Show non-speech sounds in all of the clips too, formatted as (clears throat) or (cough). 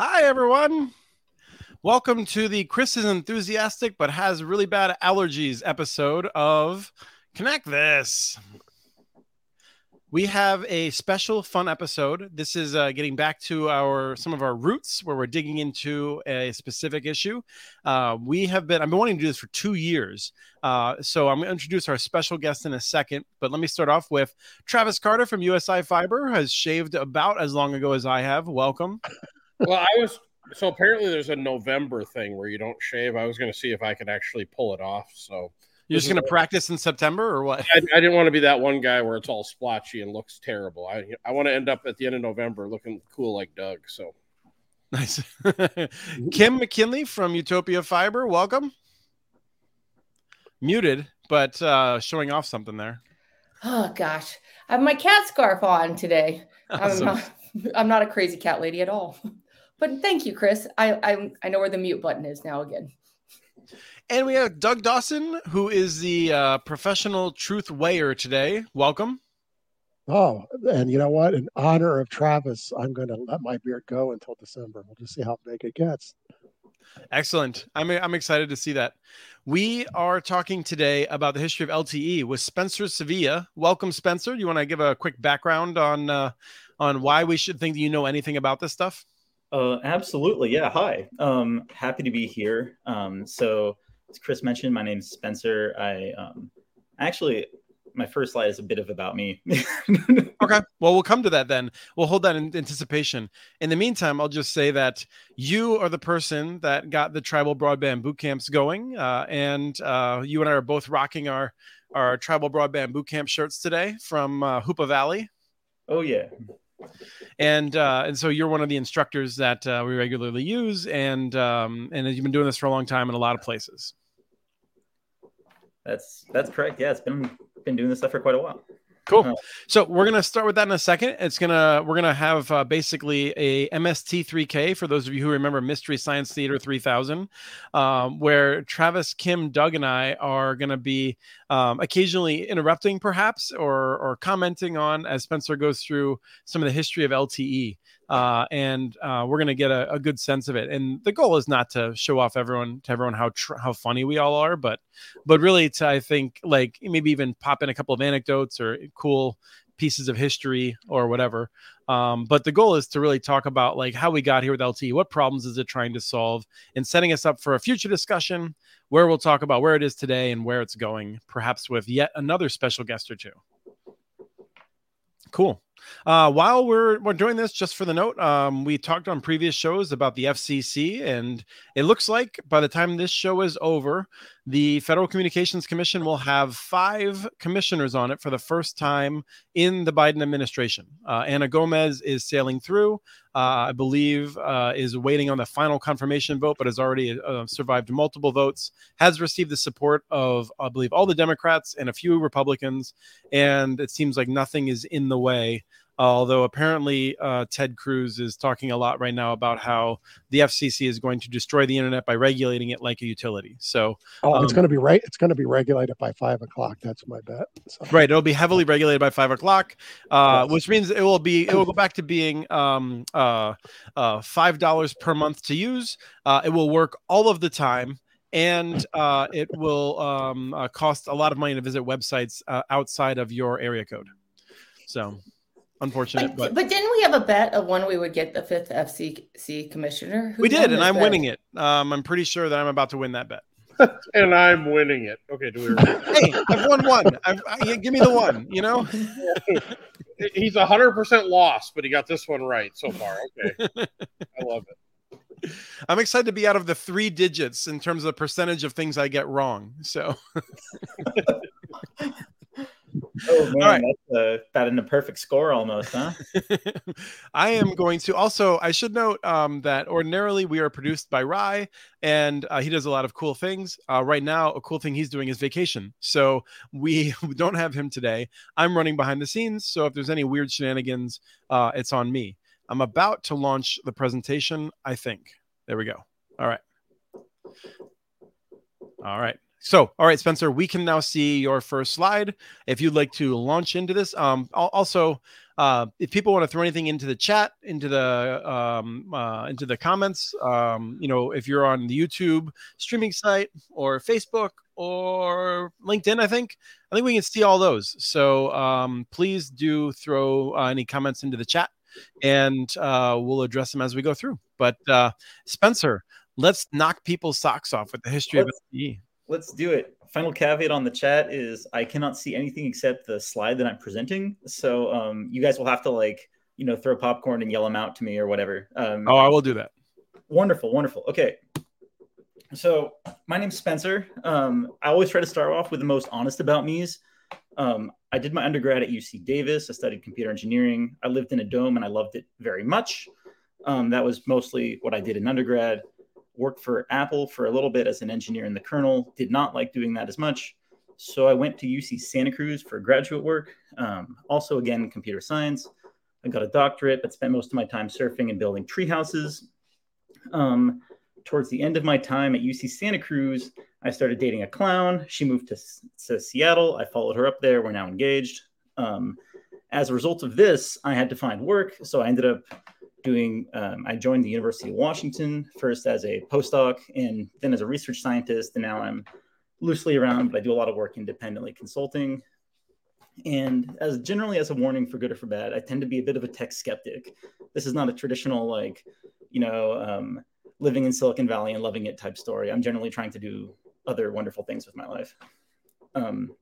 Hi, everyone. Welcome to the Chris is enthusiastic but has really bad allergies episode of Connect This. We have a special fun episode. This is uh, getting back to our some of our roots where we're digging into a specific issue. Uh, we have been I've been wanting to do this for two years. Uh, so I'm going to introduce our special guest in a second. But let me start off with Travis Carter from USI Fiber has shaved about as long ago as I have. Welcome. Well, I was so apparently there's a November thing where you don't shave. I was going to see if I could actually pull it off. So you're just going to practice in September or what? I, I, didn't want to be that one guy where it's all splotchy and looks terrible. I I want to end up at the end of November looking cool like Doug. So nice. (laughs) Kim McKinley from Utopia Fiber, welcome. Muted, but uh, showing off something there. Oh gosh, I have my cat scarf on today. (laughs) Awesome. I'm, not, I'm not a crazy cat lady at all. But thank you, Chris. I I, I know where the mute button is now again. And we have Doug Dawson, who is the uh, professional truth weigher today. Welcome. Oh, and you know what? In honor of Travis, I'm going to let my beard go until December. We'll just see how big it gets. Excellent. I'm, I'm excited to see that. We are talking today about the history of LTE with Spencer Sevilla. Welcome, Spencer. Do you want to give a quick background on uh, on why we should think that you know anything about this stuff? Uh, absolutely. Yeah. Hi. Um, happy to be here. Um, so as Chris mentioned, my name is Spencer. I um, actually my first slide is a bit of about me. (laughs) okay. Well, we'll come to that then. We'll hold that in anticipation. In the meantime, I'll just say that you are the person that got the tribal broadband boot camps going, uh, and uh, you and I are both rocking our our tribal broadband boot camp shirts today from uh, Hoopa Valley. Oh yeah. And uh, and so you're one of the instructors that uh, we regularly use, and um, and you've been doing this for a long time in a lot of places. That's that's correct. Yeah, it's been been doing this stuff for quite a while. Cool. So we're gonna start with that in a second. It's gonna we're gonna have uh, basically a MST3K for those of you who remember Mystery Science Theater 3000, um, where Travis, Kim, Doug, and I are gonna be um, occasionally interrupting, perhaps, or or commenting on as Spencer goes through some of the history of LTE uh, and uh, we're gonna get a, a, good sense of it. And the goal is not to show off everyone to everyone how tr- how funny we all are, but but really to I think like maybe even pop in a couple of anecdotes or cool pieces of history or whatever. Um, but the goal is to really talk about like how we got here with LTE, what problems is it trying to solve, and setting us up for a future discussion where we'll talk about where it is today and where it's going, perhaps with yet another special guest or two. Cool. Uh, while we're we're doing this, just for the note, um, we talked on previous shows about the FCC, and it looks like by the time this show is over, the Federal Communications Commission will have five commissioners on it for the first time in the Biden administration. Uh, Anna Gomez is sailing through. Uh, I believe uh, is waiting on the final confirmation vote, but has already uh, survived multiple votes. Has received the support of, I believe, all the Democrats and a few Republicans, and it seems like nothing is in the way although apparently uh, Ted Cruz is talking a lot right now about how the FCC is going to destroy the internet by regulating it like a utility. So, oh, um, it's going to be right. It's going to be regulated by five o'clock. That's my bet. So. Right, it'll be heavily regulated by five o'clock, uh, yes. which means it will be it will go (clears throat) back to being um, uh, uh five dollars per month to use. Uh, it will work all of the time and uh, it will um, uh, cost a lot of money to visit websites uh, outside of your area code. So unfortunate. But, but, didn't we have a bet of when we would get the fifth FCC commissioner? Who we did, and I'm bet? winning it. Um, I'm pretty sure that I'm about to win that bet. (laughs) and I'm winning it. Okay, do we? (laughs) hey, I've won one. I've, I, give me the one. You know. (laughs) He's hundred percent lost, but he got this one right so far. Okay, I love it. I'm excited to be out of the three digits in terms of the percentage of things I get wrong. So. Oh man, right. that's uh, about in a perfect score almost, huh? (laughs) I am going to also. I should note um, that ordinarily we are produced by Rye, and uh, he does a lot of cool things. Uh, right now, a cool thing he's doing is vacation, so we (laughs) don't have him today. I'm running behind the scenes, so if there's any weird shenanigans, uh, it's on me. I'm about to launch the presentation. I think. There we go. All right. All right. So, all right, Spencer, we can now see your first slide. If you'd like to launch into this, um, also, uh, if people want to throw anything into the chat, into the um, uh, into the comments, um, you know, if you're on the YouTube streaming site or Facebook or LinkedIn, I think I think we can see all those. So um, please do throw uh, any comments into the chat, and uh, we'll address them as we go through. But uh, Spencer, let's knock people's socks off with the history let's, of LTE. Let's do it. Final caveat on the chat is I cannot see anything except the slide that I'm presenting. So um, you guys will have to like you know throw popcorn and yell them out to me or whatever. Um, oh, I will do that. Wonderful, wonderful. Okay. So my name's Spencer. Um, I always try to start off with the most honest about me's. Um, I did my undergrad at UC Davis. I studied computer engineering. I lived in a dome and I loved it very much. Um, that was mostly what I did in undergrad worked for Apple for a little bit as an engineer in the kernel, did not like doing that as much. So I went to UC Santa Cruz for graduate work. Um, also, again, computer science. I got a doctorate, but spent most of my time surfing and building tree houses. Um, towards the end of my time at UC Santa Cruz, I started dating a clown. She moved to, to Seattle. I followed her up there. We're now engaged. Um, as a result of this, I had to find work. So I ended up doing, um, I joined the University of Washington first as a postdoc and then as a research scientist. And now I'm loosely around, but I do a lot of work independently consulting. And as generally as a warning for good or for bad, I tend to be a bit of a tech skeptic. This is not a traditional, like, you know, um, living in Silicon Valley and loving it type story. I'm generally trying to do other wonderful things with my life. Um,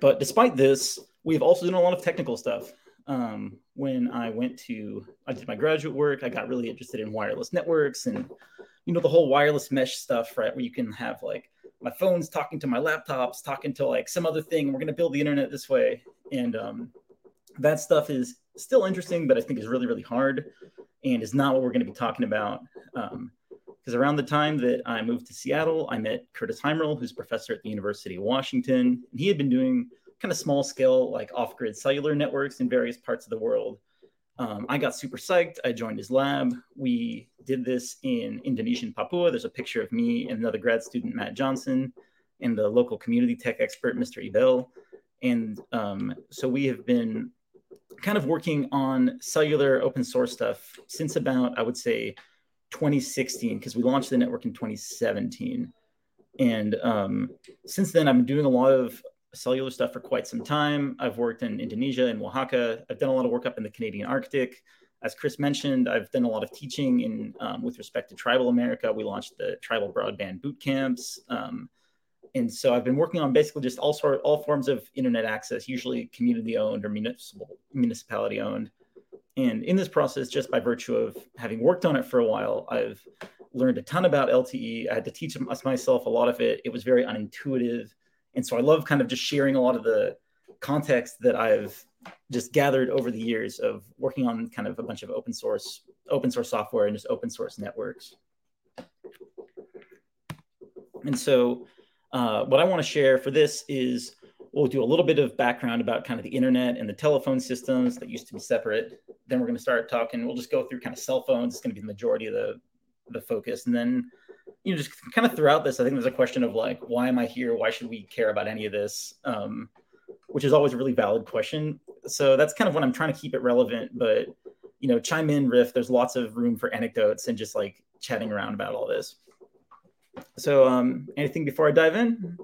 but despite this, we've also done a lot of technical stuff um, when I went to, I did my graduate work, I got really interested in wireless networks and, you know, the whole wireless mesh stuff, right? Where you can have like my phones talking to my laptops, talking to like some other thing. We're going to build the internet this way. And um, that stuff is still interesting, but I think is really, really hard and is not what we're going to be talking about. Um, because around the time that I moved to Seattle, I met Kurtis Heimerl, who's professor at the University of Washington. And he had been doing kind of small scale, like off grid cellular networks in various parts of the world. Um, I got super psyched. I joined his lab. We did this in Indonesian Papua. There's a picture of me and another grad student, Matt Johnson, and the local community tech expert, Mr. Ibel. And um, so we have been kind of working on cellular open source stuff since about, I would say, 2016, because we launched the network in 2017. And um, since then, I've been doing a lot of cellular stuff for quite some time. I've worked in Indonesia and Oaxaca. I've done a lot of work up in the Canadian Arctic. As Chris mentioned, I've done a lot of teaching in um, with respect to tribal America. We launched the tribal broadband boot camps. Um, and so I've been working on basically just all sort all forms of internet access, usually community owned or municipal municipality owned. And in this process, just by virtue of having worked on it for a while, I've learned a ton about LTE. I had to teach myself a lot of it. It was very unintuitive. And so I love kind of just sharing a lot of the context that I've just gathered over the years of working on kind of a bunch of open source open source software and just open source networks. And so uh, what I want to share for this is we'll do a little bit of background about kind of the internet and the telephone systems that used to be separate. Then we're going to start talking. We'll just go through kind of cell phones. It's going to be the majority of the the focus, and then you know, just kind of throughout this, I think there's a question of like, why am I here? Why should we care about any of this? Um, which is always a really valid question. So that's kind of what I'm trying to keep it relevant. But you know, chime in, riff. There's lots of room for anecdotes and just like chatting around about all this. So, um, anything before I dive in?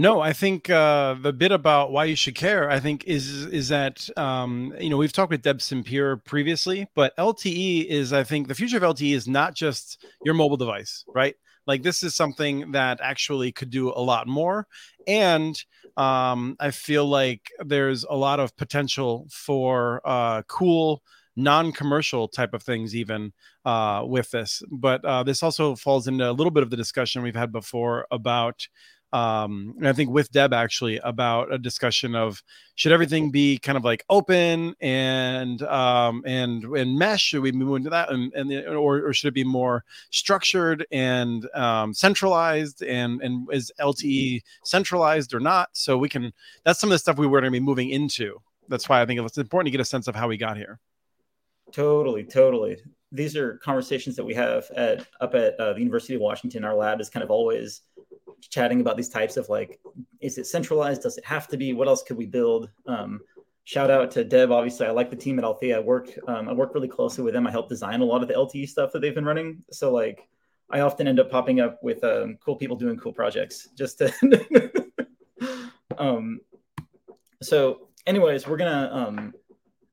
No, I think uh, the bit about why you should care, I think, is is that um, you know we've talked with Deb Simpier previously, but LTE is, I think, the future of LTE is not just your mobile device, right? Like this is something that actually could do a lot more, and um, I feel like there's a lot of potential for uh, cool non-commercial type of things even uh, with this but uh, this also falls into a little bit of the discussion we've had before about um, and I think with Deb actually about a discussion of should everything be kind of like open and um, and and mesh? Should we move into that, and, and or, or should it be more structured and um, centralized? And and is LTE centralized or not? So we can. That's some of the stuff we were going to be moving into. That's why I think it's important to get a sense of how we got here. Totally, totally. these are conversations that we have at up at uh, the University of Washington. Our lab is kind of always chatting about these types of like, is it centralized? Does it have to be? What else could we build? Um, shout out to Deb. Obviously, I like the team at Althea. I work um, I work really closely with them. I help design a lot of the LTE stuff that they've been running. So like, I often end up popping up with um, cool people doing cool projects just to. (laughs) um, so, anyways, we're gonna um,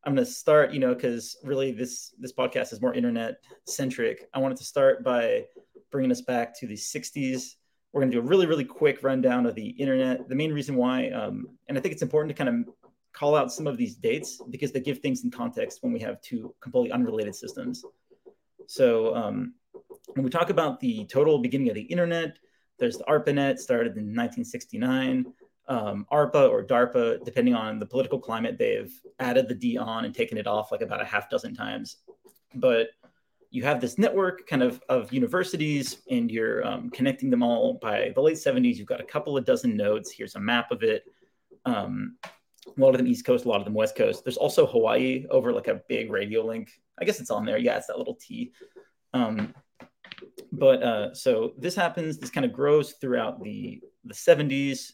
I'm to start, you know, because really this this podcast is more internet centric. I wanted to start by bringing us back to the 60s. We're going to do a really really quick rundown of the internet. The main reason why, um, and I think it's important to kind of call out some of these dates because they give things in context when we have two completely unrelated systems. So um, when we talk about the total beginning of the internet, there's the ARPANET started in 1969 um, ARPA or DARPA, depending on the political climate, they've added the D on and taken it off like about a half dozen times. But you have this network kind of of universities and you're um, connecting them all by the late 70s. You've got a couple of dozen nodes. Here's a map of it. Um, a lot of them East Coast, a lot of them West Coast. There's also Hawaii over like a big radio link. I guess it's on there. Yeah, it's that little T. Um, but uh, so this happens. This kind of grows throughout the the 70s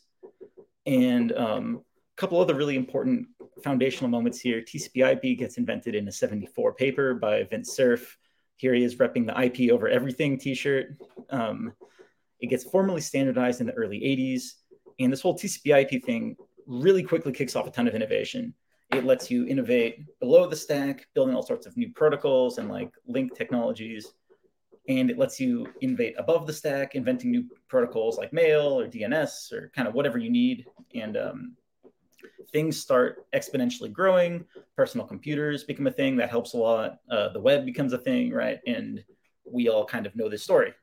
and um, a couple other really important foundational moments here. TCP/IP gets invented in a '74 paper by Vint Cerf. Here he is repping the IP over everything T-shirt. Um, it gets formally standardized in the early '80s, and this whole TCP/IP thing really quickly kicks off a ton of innovation. It lets you innovate below the stack, building all sorts of new protocols and like link technologies and it lets you innovate above the stack, inventing new protocols like mail or DNS or kind of whatever you need. And um, things start exponentially growing. Personal computers become a thing that helps a lot. Uh, the web becomes a thing, right? And we all kind of know this story.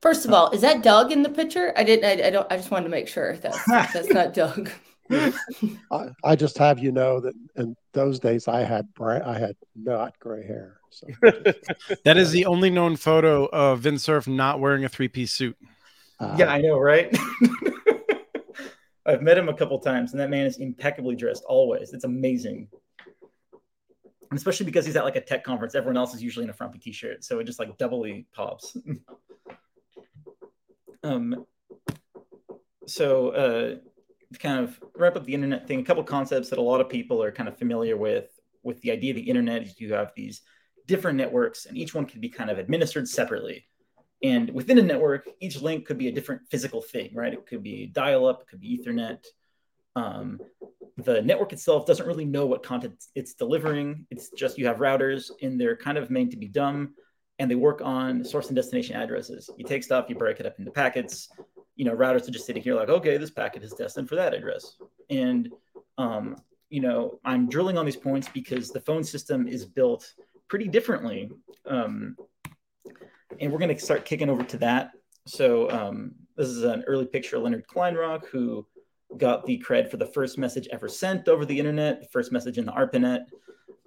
First of all, is that Doug in the picture? I didn't. I, I don't. I just wanted to make sure that's that's not Doug. (laughs) I, I, just have you know that in those days I had bright, I had not gray hair. So (laughs) that is the only known photo of Vint Cerf not wearing a three piece suit. Uh, yeah, I know, right? (laughs) I've met him a couple times, and that man is impeccably dressed always. It's amazing. And especially because he's at like a tech conference, everyone else is usually in a frumpy t-shirt, so it just like doubly pops. (laughs) um, so uh, kind of wrap up the internet thing, a couple concepts that a lot of people are kind of familiar with with the idea of the internet is you have these different networks and each one can be kind of administered separately. And within a network, each link could be a different physical thing, right? It could be dial-up, it could be Ethernet. Um, the network itself doesn't really know what content it's delivering. It's just you have routers and they're kind of made to be dumb and they work on source and destination addresses. You take stuff, you break it up into packets, you know, routers are just sitting here like, okay, this packet is destined for that address. And, um, you know, I'm drilling on these points because the phone system is built pretty differently. Um, and we're going to start kicking over to that. So um, this is an early picture of Leonard Kleinrock, who got the cred for the first message ever sent over the internet, the first message in the ARPANET.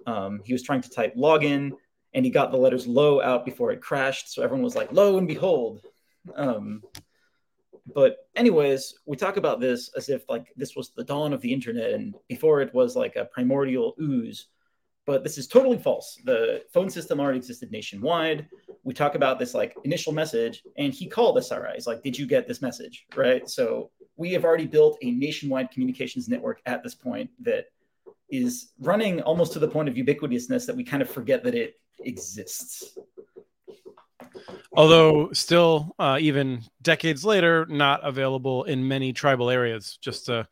Um, he was trying to type login, and he got the letters low out before it crashed. So everyone was like, lo and behold. Um, but anyways, we talk about this as if like this was the dawn of the internet and before it was like a primordial ooze. But this is totally false. The phone system already existed nationwide. We talk about this like initial message, and he called SRI. He's like, "Did you get this message?" Right. So we have already built a nationwide communications network at this point that is running almost to the point of ubiquitousness that we kind of forget that it exists. Although still, uh, even decades later, not available in many tribal areas. Just to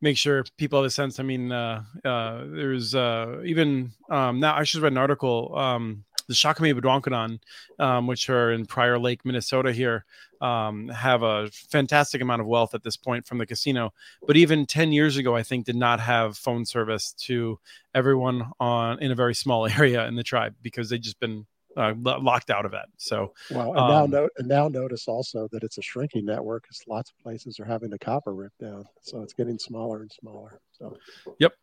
make sure people have a sense. I mean, uh, uh, there's uh, even um, now. I just read an article. Um, the Shakopee Mdewakanton, um, which are in Prior Lake, Minnesota, here, um, have a fantastic amount of wealth at this point from the casino. But even 10 years ago, I think did not have phone service to everyone on in a very small (laughs) area in the tribe because they'd just been uh, locked out of it. So, well, and now um, note, and now notice also that it's a shrinking network because lots of places are having the copper ripped down, so it's getting smaller and smaller. So, yep.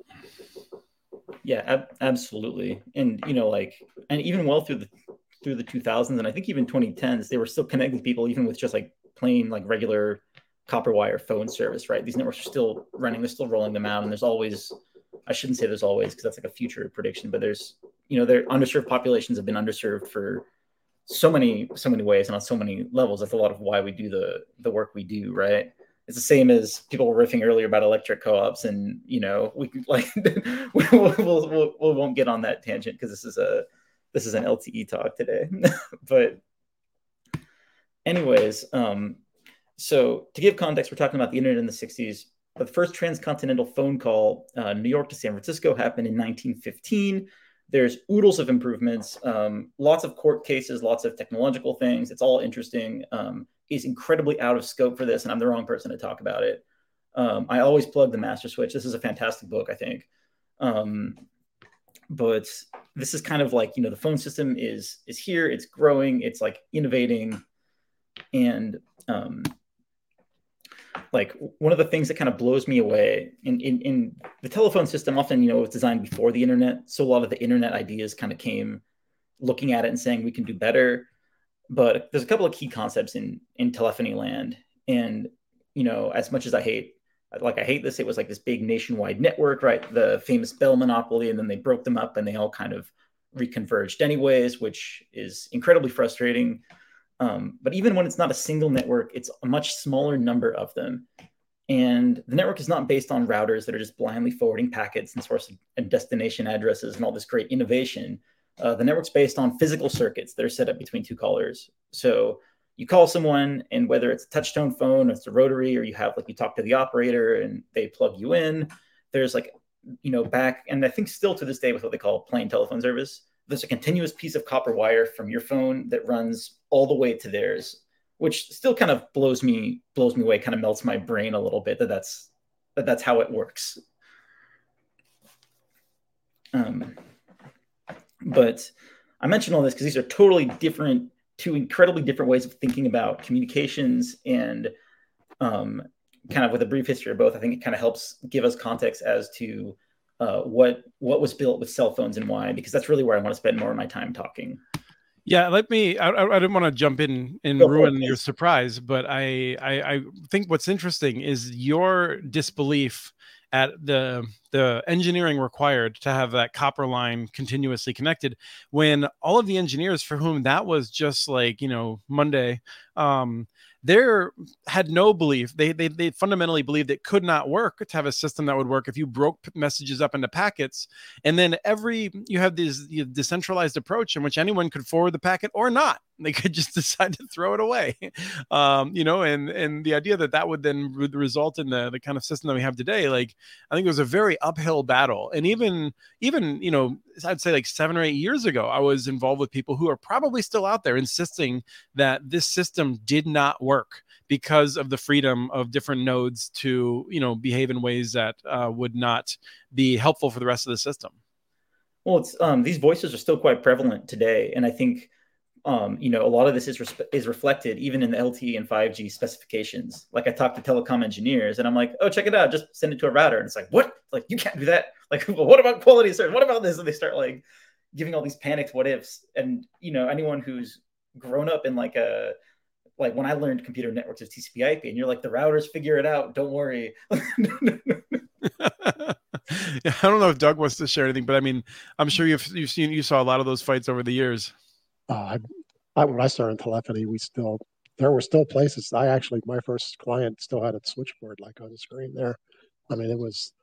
Yeah, ab- absolutely, and you know, like, and even well through the through the 2000s, and I think even 2010s, they were still connecting people even with just like plain like regular copper wire phone service. Right, these networks are still running; they're still rolling them out, and there's always I shouldn't say there's always because that's like a future prediction, but there's you know, their underserved populations have been underserved for so many so many ways and on so many levels. That's a lot of why we do the the work we do, right? It's the same as people were riffing earlier about electric co-ops, and you know, we (laughs) like we'll, we'll, we'll, we won't get on that tangent because this is a this is an LTE talk today. (laughs) but anyways, um, so to give context, we're talking about the internet in the 60s. The first transcontinental phone call, uh, New York to San Francisco, happened in 1915. There's oodles of improvements, um, lots of court cases, lots of technological things. It's all interesting. Um, is incredibly out of scope for this, and I'm the wrong person to talk about it. Um, I always plug the Master Switch. This is a fantastic book, I think. Um, but this is kind of like you know the phone system is is here. It's growing. It's like innovating, and um, like one of the things that kind of blows me away in, in, in the telephone system often you know was designed before the internet so a lot of the internet ideas kind of came looking at it and saying we can do better but there's a couple of key concepts in in telephony land. And you know as much as i hate like i hate this it was like this big nationwide network right? The famous bell monopoly and then they broke them up and they all kind of reconverged anyways which is incredibly frustrating. Um, but even when it's not a single network it's a much smaller number of them. And the network is not based on routers that are just blindly forwarding packets and source and destination addresses and all this great innovation uh, the network's based on physical circuits that are set up between two callers. So you call someone, and whether it's a touchtone phone, or it's a rotary, or you have like you talk to the operator and they plug you in, there's like, you know, back, and I think still to this day with what they call plain telephone service, there's a continuous piece of copper wire from your phone that runs all the way to theirs, which still kind of blows me blows me away, kind of melts my brain a little bit that that's that that's how it works. Um, but I mention all this because these are totally different, two incredibly different ways of thinking about communications and um, kind of with a brief history of both. I think it kind of helps give us context as to uh, what what was built with cell phones and why, because that's really where I want to spend more of my time talking. Yeah, let me. I, I didn't want to jump in and Go ruin your surprise, but I, I I think what's interesting is your disbelief at the the engineering required to have that copper line continuously connected when all of the engineers for whom that was just like you know monday um there had no belief. They, they they fundamentally believed it could not work to have a system that would work if you broke messages up into packets. And then every you have this decentralized approach in which anyone could forward the packet or not (laughs) they could just (laughs) decide to throw it away um, you know and and the idea that that would then result in the the kind of system that we have today like i think it was a very uphill battle and even even you know i'd say like seven or eight years ago i was involved with people who are probably still out there insisting that this system did not work because of the freedom of different nodes to you know behave in ways that uh, would not be helpful for the rest of the system. Well it's um, these voices are still quite prevalent today and i think um, you know, a lot of this is is reflected even in the LTE and 5G specifications. Like I talk to telecom engineers, and I'm like, "Oh, check it out! Just send it to a router." And it's like, "What? Like you can't do that? Like, well, (laughs) what about quality service? What about this?" And they start like giving all these panicked what ifs. And you know, anyone who's grown up in like a like when I learned computer networks of TCP/IP, and you're like, the routers figure it out. Don't worry. (laughs) I don't know if Doug wants to share anything, but I mean, I'm sure you've you've seen you saw a lot of those fights over the years. Uh, I, when I started telephony, we still there were still places. I actually my first client still had a switchboard like on the screen there. I mean, it was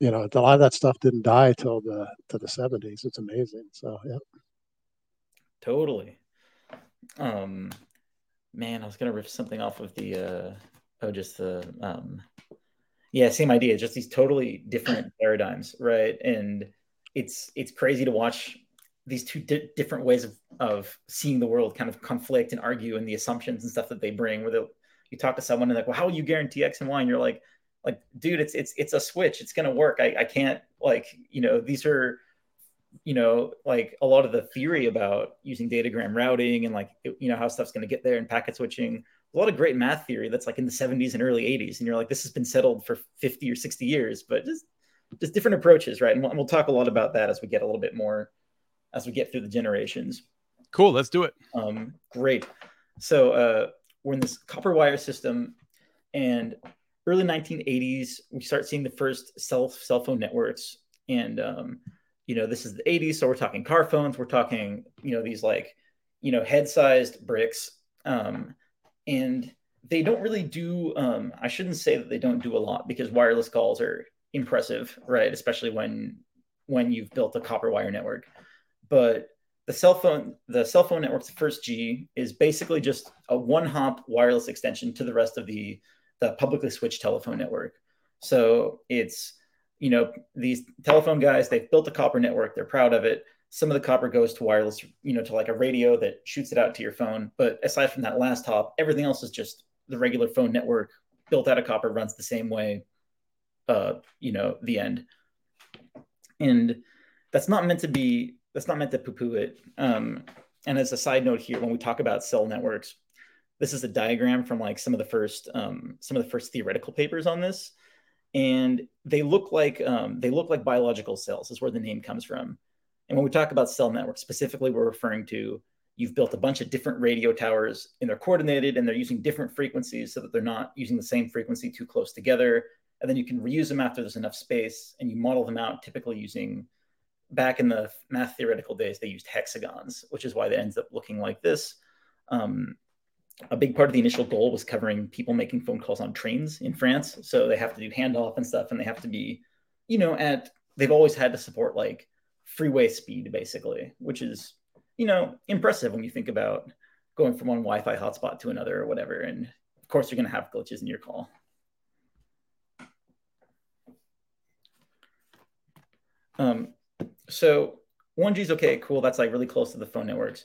you know a lot of that stuff didn't die till the to the seventies. It's amazing. So yeah, totally. Um, man, I was gonna riff something off of the uh, oh, just the um, yeah, same idea. Just these totally different paradigms, right? And it's it's crazy to watch these two di- different ways of, of seeing the world kind of conflict and argue and the assumptions and stuff that they bring where you talk to someone and like well how will you guarantee x and y? And you're like like dude it's it's it's a switch. It's going to work. I, I can't like you know these are you know like a lot of the theory about using datagram routing and like it, you know how stuff's going to get there and packet switching. A lot of great math theory that's like in the 70s and early 80s and you're like this has been settled for 50 or 60 years but just just different approaches right? And we'll, and we'll talk a lot about that as we get a little bit more as we get through the generations. Cool, let's do it. Um, great. So uh, we're in this copper wire system, and early 1980s we start seeing the first cell cell phone networks, and um, you know, this is the 80s, so we're talking car phones, we're talking, you know, these like, you know, head-sized bricks. Um, and they don't really do um, I shouldn't say that they don't do a lot because wireless calls are impressive, right? Especially when when you've built a copper wire network. But the cell phone the cell phone network's first G is basically just a one hop wireless extension to the rest of the the publicly switched telephone network. So it's you know these telephone guys they've built a copper network they're proud of it. Some of the copper goes to wireless you know to like a radio that shoots it out to your phone. But aside from that last hop everything else is just the regular phone network built out of copper runs the same way uh you know the end. And that's not meant to be that's not meant to poo-poo it. Um and as a side note here when we talk about cell networks this is a diagram from like some of the first um, some of the first theoretical papers on this. And they look like um, they look like biological cells is where the name comes from. And when we talk about cell networks specifically we're referring to you've built a bunch of different radio towers and they're coordinated and they're using different frequencies so that they're not using the same frequency too close together. And then you can reuse them after there's enough space and you model them out typically using back in the math theoretical days they used hexagons which is why they ends up looking like this um, a big part of the initial goal was covering people making phone calls on trains in France. So they have to do handoff and stuff, and they have to be, you know, at they've always had to support like freeway speed basically, which is, you know, impressive when you think about going from one Wi-Fi hotspot to another or whatever. And of course, you're going to have glitches in your call. Um, so 1G is okay, cool. That's like really close to the phone networks.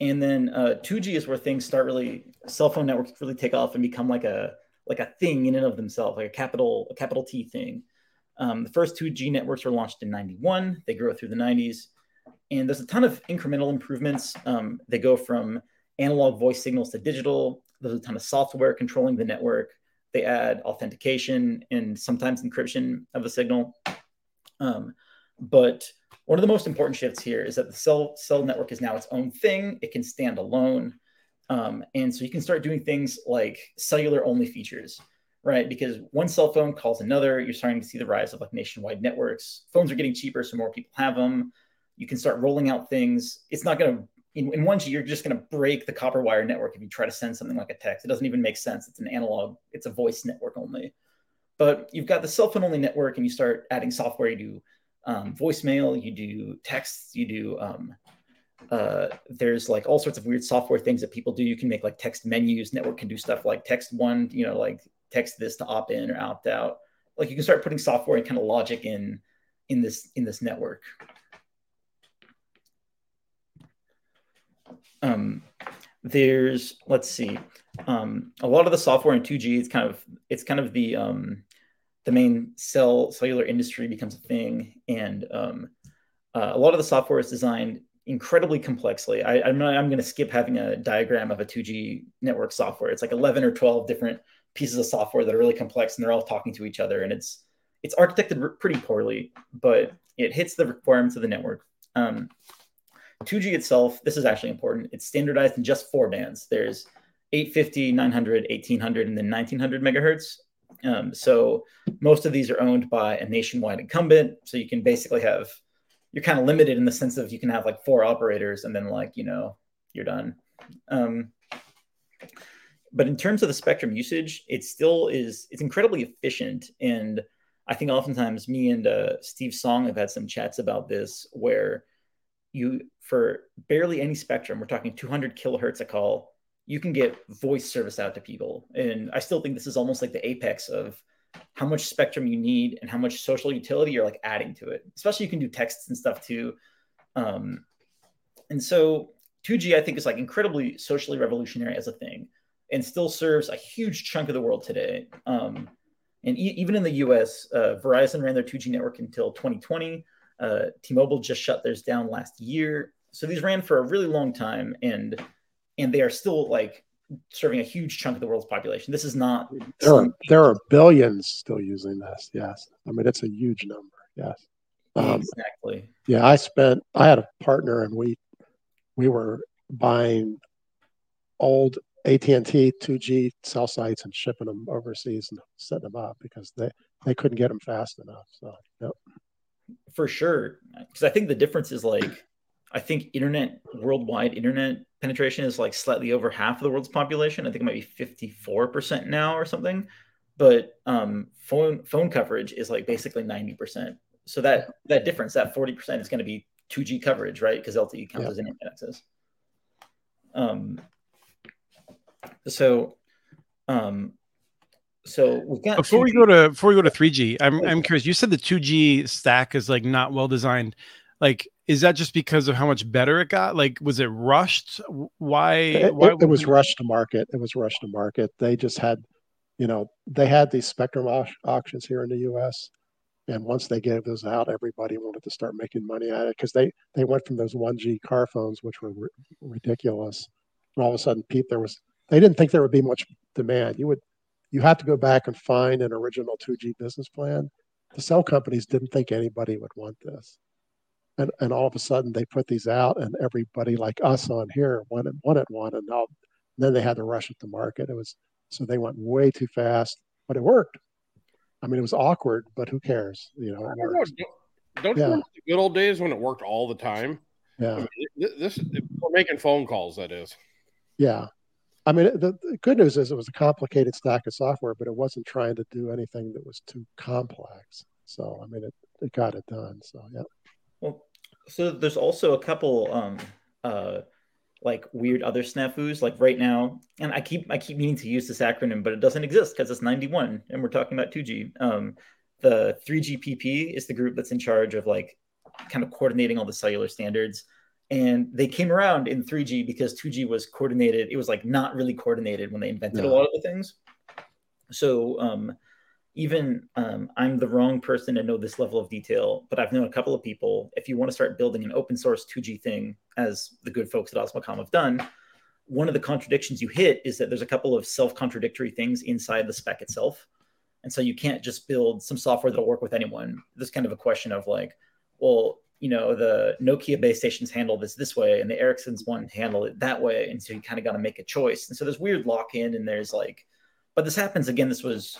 And then uh, 2G is where things start really cell phone networks really take off and become like a like a thing in and of themselves, like a capital a capital T thing. Um, the first 2G networks were launched in 91. They grow through the 90s. And there's a ton of incremental improvements. Um, they go from analog voice signals to digital. There's a ton of software controlling the network. They add authentication and sometimes encryption of the signal. Um, but one of the most important shifts here is that the cell cell network is now its own thing. It can stand alone. Um, and so you can start doing things like cellular only features, right? Because one cell phone calls another. You're starting to see the rise of like nationwide networks. Phones are getting cheaper, so more people have them. You can start rolling out things. It's not going to, in, in 1G, you're just going to break the copper wire network if you try to send something like a text. It doesn't even make sense. It's an analog, it's a voice network only. But you've got the cell phone only network, and you start adding software. Do um, voicemail, you do texts, you do um, uh, there's like all sorts of weird software things that people do. You can make like text menus. Network can do stuff like text one, you know, like text this to opt in or opt out. Like you can start putting software and kind of logic in in this in this network. Um, there's let's see, um, a lot of the software in 2G. It's kind of it's kind of the um, the main cell cellular industry becomes a thing, and um, uh, a lot of the software is designed incredibly complexly. I, am I'm going to skip having a diagram of a 2G network software. It's like 11 or 12 different pieces of software that are really complex, and they're all talking to each other, and it's it's architected pretty poorly, but it hits the requirements of the network. Um, 2G itself, this is actually important. It's standardized in just four bands. There's 850, 900, 1800, and then 1900 megahertz. Um, so most of these are owned by a nationwide incumbent. So you can basically have, you're kind of limited in the sense of you can have like four operators and then like, you know, you're done. Um, but in terms of the spectrum usage, it still is, it's incredibly efficient. And I think oftentimes me and uh, Steve Song have had some chats about this where you, for barely any spectrum, we're talking 200 kilohertz a call, you can get voice service out to people. And I still think this is almost like the apex of how much spectrum you need and how much social utility you're like adding to it. Especially you can do texts and stuff too. Um, and so 2G, I think, is like incredibly socially revolutionary as a thing and still serves a huge chunk of the world today. Um, and e- even in the US, uh, Verizon ran their 2G network until 2020. Uh, T Mobile just shut theirs down last year. So these ran for a really long time. And and they are still like serving a huge chunk of the world's population. This is not. There are there are billions still using this. Yes, I mean it's a huge number. Yes, um, exactly. Yeah, I spent. I had a partner, and we we were buying old AT and T 2G cell sites and shipping them overseas and setting them up because they they couldn't get them fast enough. So, yep. for sure. Because I think the difference is like, I think internet worldwide internet penetration is like slightly over half of the world's population. I think it might be fifty four percent now or something. But um, phone phone coverage is like basically ninety percent. So that that difference, that forty percent, is going to be two G coverage, right? Because LTE counts as internet access. Um. So, um, so we've got before 2G. we go to before we go to 3G, I'm I'm curious. You said the 2G stack is like not well designed. Like, is that just because of how much better it got? Like, was it rushed? Why? It, why it, it was rushed to market. It was rushed to market. They just had, you know, they had these spectrum au- auctions here in the U.S. And once they gave those out, everybody wanted to start making money at it because they they went from those 1G car phones, which were ri- ridiculous, and all of a sudden, Pete, there was they didn't think there would be much demand. You would you had to go back and find an original 2G business plan. The cell companies didn't think anybody would want this. And, and all of a sudden they put these out and everybody like us on here wanted, wanted one and now then they had to rush it to market. It was so they went way too fast, but it worked. I mean, it was awkward, but who cares? You know, know. Don't, Yeah. you remember the good old days when it worked all the time? I Yeah, mean, th- this we're making phone calls. That is. yeah. I mean, the, the good news is it was a complicated stack of software, but it wasn't trying to do anything that was too complex. So, I mean, it, it got it done. So, yeah. So there's also a couple um uh like weird other snafus like right now and I keep I keep meaning to use this acronym but it doesn't exist because it's 91 and we're talking about 2G. Um the 3GPP is the group that's in charge of like kind of coordinating all the cellular standards and they came around in 3G because 2G was coordinated it was like not really coordinated when they invented a lot of the things. So um even um, I'm the wrong person to know this level of detail, but I've known a couple of people. If you want to start building an open source 2G thing, as the good folks at Osmocom have done, one of the contradictions you hit is that there's a couple of self contradictory things inside the spec itself. And so you can't just build some software that'll work with anyone. There's kind of a question of like, well, you know, the Nokia base stations handle this this way, and the Ericsson's one handle it that way. And so you kind of got to make a choice. And so there's weird lock in, and there's like, but this happens again. This was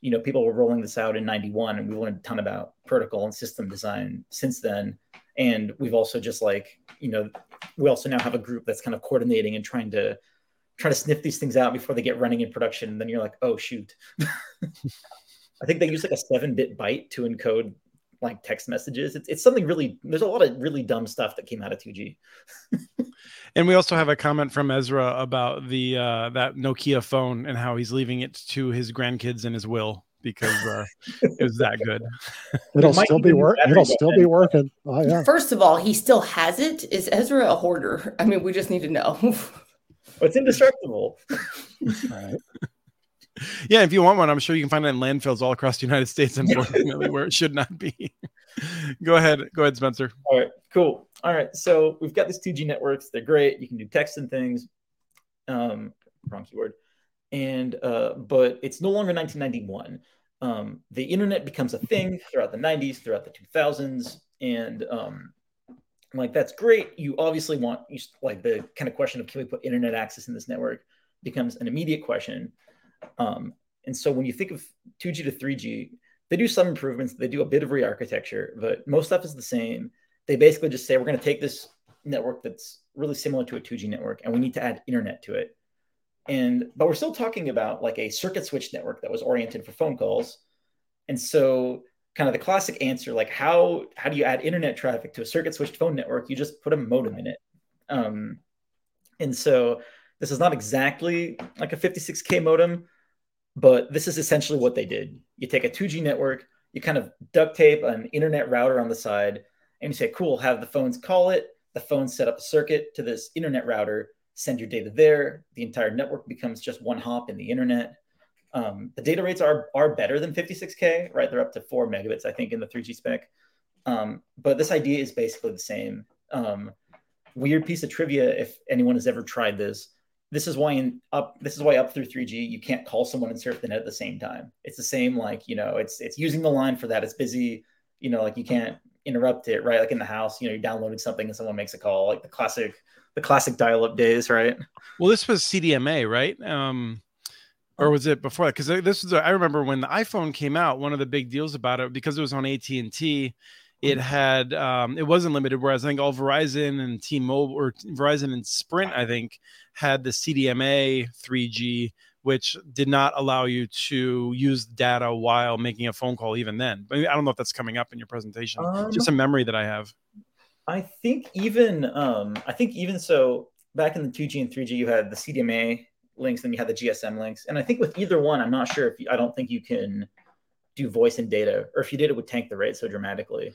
you know, people were rolling this out in 91 and we learned a ton about protocol and system design since then. And we've also just like, you know, we also now have a group that's kind of coordinating and trying to try to sniff these things out before they get running in production. And then you're like, oh shoot. (laughs) I think they use like a seven bit byte to encode like text messages. It's, it's something really, there's a lot of really dumb stuff that came out of 2G. (laughs) And we also have a comment from Ezra about the uh, that Nokia phone and how he's leaving it to his grandkids in his will because uh, it was that good. (laughs) It'll might still be even work. It'll still be working. Oh yeah. First of all, he still has it. Is Ezra a hoarder? I mean, we just need to know. (laughs) It's indestructible. Right. (laughs) Yeah, if you want one, I'm sure you can find it in landfills all across the United States, (laughs) unfortunately, where it should not be. (laughs) go ahead. Go ahead, Spencer. All right, cool. All right, so we've got these 2G networks. They're great. You can do text and things. Um, wrong keyword. And uh, but it's no longer 1991. Um, the internet becomes a thing throughout the 90s, throughout the 2000s, and um, like that's great. You obviously want you, like the kind of question of can we put internet access in this network becomes an immediate question. Um, and so when you think of 2G to 3G, they do some improvements. They do a bit of re-architecture, but most stuff is the same. They basically just say we're going to take this network that's really similar to a 2G network, and we need to add internet to it. And but we're still talking about like a circuit switch network that was oriented for phone calls. And so kind of the classic answer, like how how do you add internet traffic to a circuit switched phone network? You just put a modem in it. Um, and so this is not exactly like a 56k modem, but this is essentially what they did. You take a 2G network, you kind of duct tape an internet router on the side, and you say, cool, have the phones call it. The phones set up a circuit to this internet router, send your data there. The entire network becomes just one hop in the internet. Um, the data rates are are better than 56k, right? They're up to four megabits, I think, in the 3G spec. Um, but this idea is basically the same. Um, weird piece of trivia, if anyone has ever tried this, this is why in up this is why up through 3G you can't call someone and surf the net at the same time. It's the same like you know it's it's using the line for that. It's busy, you know, like you can't interrupt it, right? Like in the house, you know, you're downloading something and someone makes a call, like the classic the classic dial-up days, right? Well, this was CDMA, right? Um, or was it before that? Because this is I remember when the iPhone came out. One of the big deals about it because it was on AT and T, it had um, it wasn't limited. Whereas I think all Verizon and T-Mobile or Verizon and Sprint, I think, had the CDMA 3G, which did not allow you to use data while making a phone call. Even then, I, mean, I don't know if that's coming up in your presentation. Um, Just a memory that I have. I think even um, I think even so back in the 2G and 3G, you had the CDMA links, then you had the GSM links, and I think with either one, I'm not sure if you, I don't think you can do voice and data, or if you did, it would tank the rate so dramatically.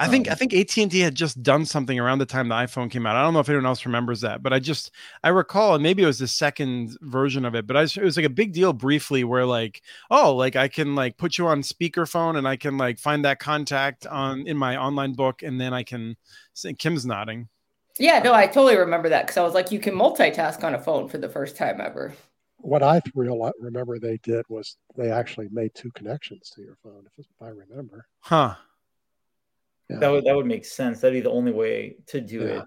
I think um, I think AT and T had just done something around the time the iPhone came out. I don't know if anyone else remembers that, but I just I recall, and maybe it was the second version of it, but I, it was like a big deal briefly, where like, oh, like I can like put you on speakerphone, and I can like find that contact on in my online book, and then I can. Kim's nodding. Yeah, no, I totally remember that because I was like, you can multitask on a phone for the first time ever. What I real remember they did was they actually made two connections to your phone, if I remember. Huh. Yeah. That would that would make sense. That'd be the only way to do yeah. it.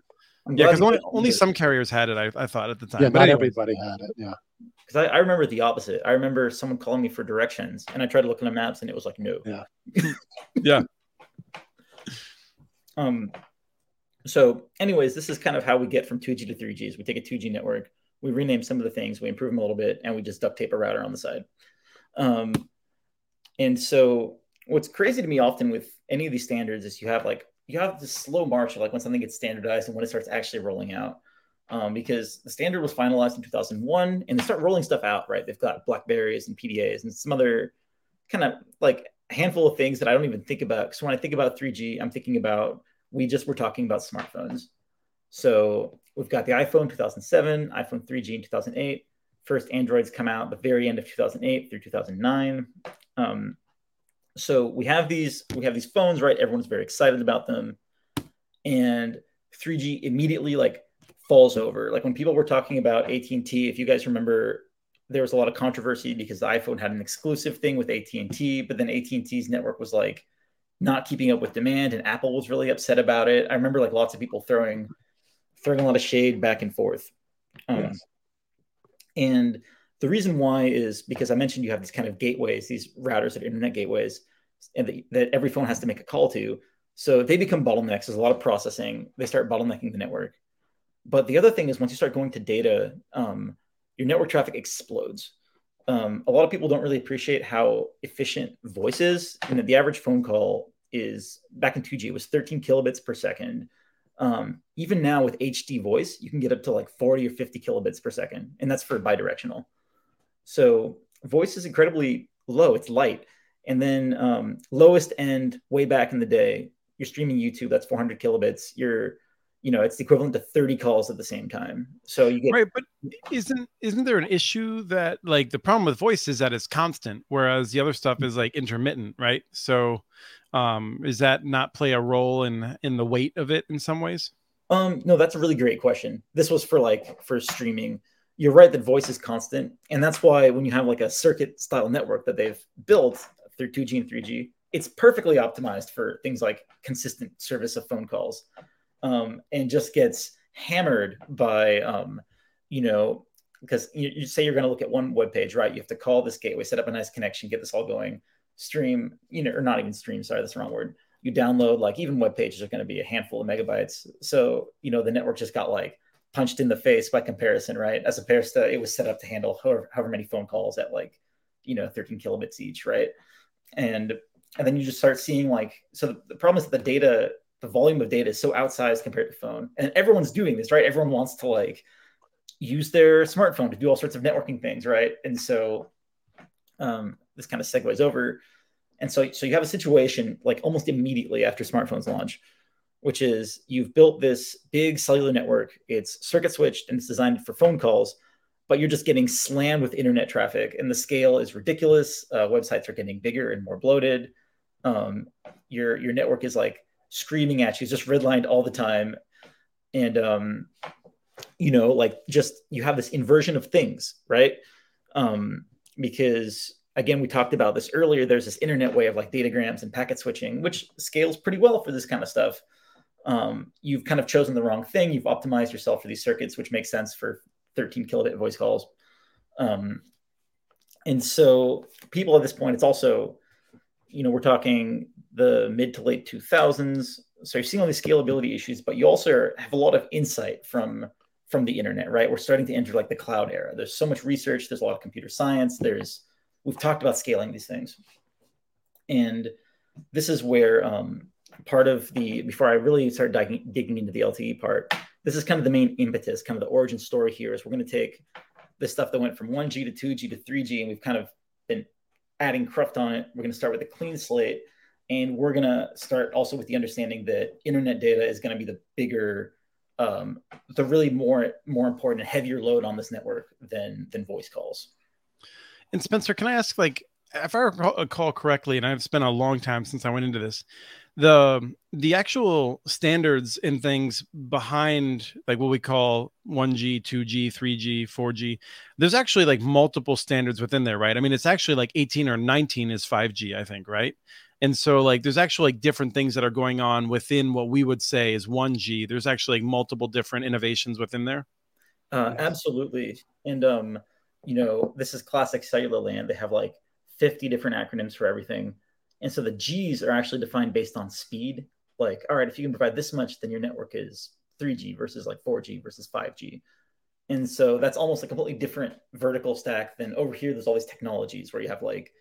I'm yeah, because only, only some carriers had it. I, I thought at the time. Yeah, but not anyways. everybody had it. Yeah. Because I, I remember the opposite. I remember someone calling me for directions, and I tried to look in the maps, and it was like no. Yeah. (laughs) yeah. (laughs) Um. So, anyways, this is kind of how we get from 2G to 3G. we take a 2G network, we rename some of the things, we improve them a little bit, and we just duct tape a router on the side. Um, and so, what's crazy to me often with any of these standards is you have like you have this slow march of like when something gets standardized and when it starts actually rolling out. Um, because the standard was finalized in 2001 and they start rolling stuff out, right? They've got Blackberries and PDAs and some other kind of like handful of things that I don't even think about. So when I think about 3G, I'm thinking about we just were talking about smartphones. So we've got the iPhone 2007, iPhone 3G in 2008. First Androids come out the very end of 2008 through 2009. Um, so we have these we have these phones, right? Everyone's very excited about them, and 3G immediately like falls over. Like when people were talking about AT&T, if you guys remember, there was a lot of controversy because the iPhone had an exclusive thing with AT&T, but then AT&T's network was like not keeping up with demand and Apple was really upset about it. I remember like lots of people throwing throwing a lot of shade back and forth. Um, yes. And the reason why is because I mentioned you have these kind of gateways, these routers that are internet gateways, and the, that every phone has to make a call to. So they become bottlenecks. There's a lot of processing. They start bottlenecking the network. But the other thing is once you start going to data, um, your network traffic explodes um, a lot of people don't really appreciate how efficient voice is. And the average phone call is back in 2G, it was 13 kilobits per second. Um, even now with HD voice, you can get up to like 40 or 50 kilobits per second, and that's for bidirectional. So voice is incredibly low, it's light. And then um, lowest end, way back in the day, you're streaming YouTube, that's 400 kilobits. You're you know it's the equivalent to 30 calls at the same time. So you get right but isn't isn't there an issue that like the problem with voice is that it's constant whereas the other stuff is like intermittent right? So um is that not play a role in in the weight of it in some ways? Um no that's a really great question. This was for like for streaming you're right that voice is constant and that's why when you have like a circuit style network that they've built through 2g and 3g it's perfectly optimized for things like consistent service of phone calls um, and just gets hammered by, um, you know, because you, you say you're going to look at one web page, right? You have to call this gateway, set up a nice connection, get this all going, stream, you know, or not even stream. Sorry, that's the wrong word. You download like even web pages are going to be a handful of megabytes. So you know the network just got like punched in the face by comparison, right? As opposed to it was set up to handle however, however many phone calls at like you know 13 kilobits each, right? And and then you just start seeing like so the, the problem is that the data the volume of data is so outsized compared to phone and everyone's doing this right everyone wants to like use their smartphone to do all sorts of networking things right and so um, this kind of segues over and so so you have a situation like almost immediately after smartphones launch which is you've built this big cellular network it's circuit switched and it's designed for phone calls but you're just getting slammed with internet traffic and the scale is ridiculous uh, websites are getting bigger and more bloated um, your your network is like screaming at you, it's just redlined all the time. And, um, you know, like just you have this inversion of things, right? Um, because again, we talked about this earlier. There's this internet way of like datagrams and packet switching, which scales pretty well for this kind of stuff. Um, you've kind of chosen the wrong thing. You've optimized yourself for these circuits, which makes sense for 13 kilobit voice calls. Um, and so people at this point, it's also, you know, we're talking the mid to late 2000s. So you're seeing all these scalability issues, but you also have a lot of insight from from the internet, right? We're starting to enter like the cloud era. There's so much research. There's a lot of computer science. There's we've talked about scaling these things, and this is where um, part of the before I really start digging, digging into the LTE part. This is kind of the main impetus, kind of the origin story here. Is we're going to take the stuff that went from 1G to 2G to 3G, and we've kind of been adding cruft on it. We're going to start with a clean slate, and we're going to start also with the understanding that internet data is going to be the bigger um, the really more more important and heavier load on this network than than voice calls. And Spencer, can I ask, like, if I recall correctly, and I've spent a long time since I went into this, the the actual standards and things behind like what we call 1G, 2G, 3G, 4G, there's actually like multiple standards within there, right? I mean, it's actually like 18 or 19 is 5G, I think, right? And so like there's actually like different things that are going on within what we would say is 1G. There's actually like multiple different innovations within there. Uh, absolutely. And um, you know, this is classic cellular land. They have like 50 different acronyms for everything. And so the G's are actually defined based on speed. Like, all right, if you can provide this much, then your network is 3G versus like 4G versus 5G. And so that's almost a completely different vertical stack than over here. There's all these technologies where you have like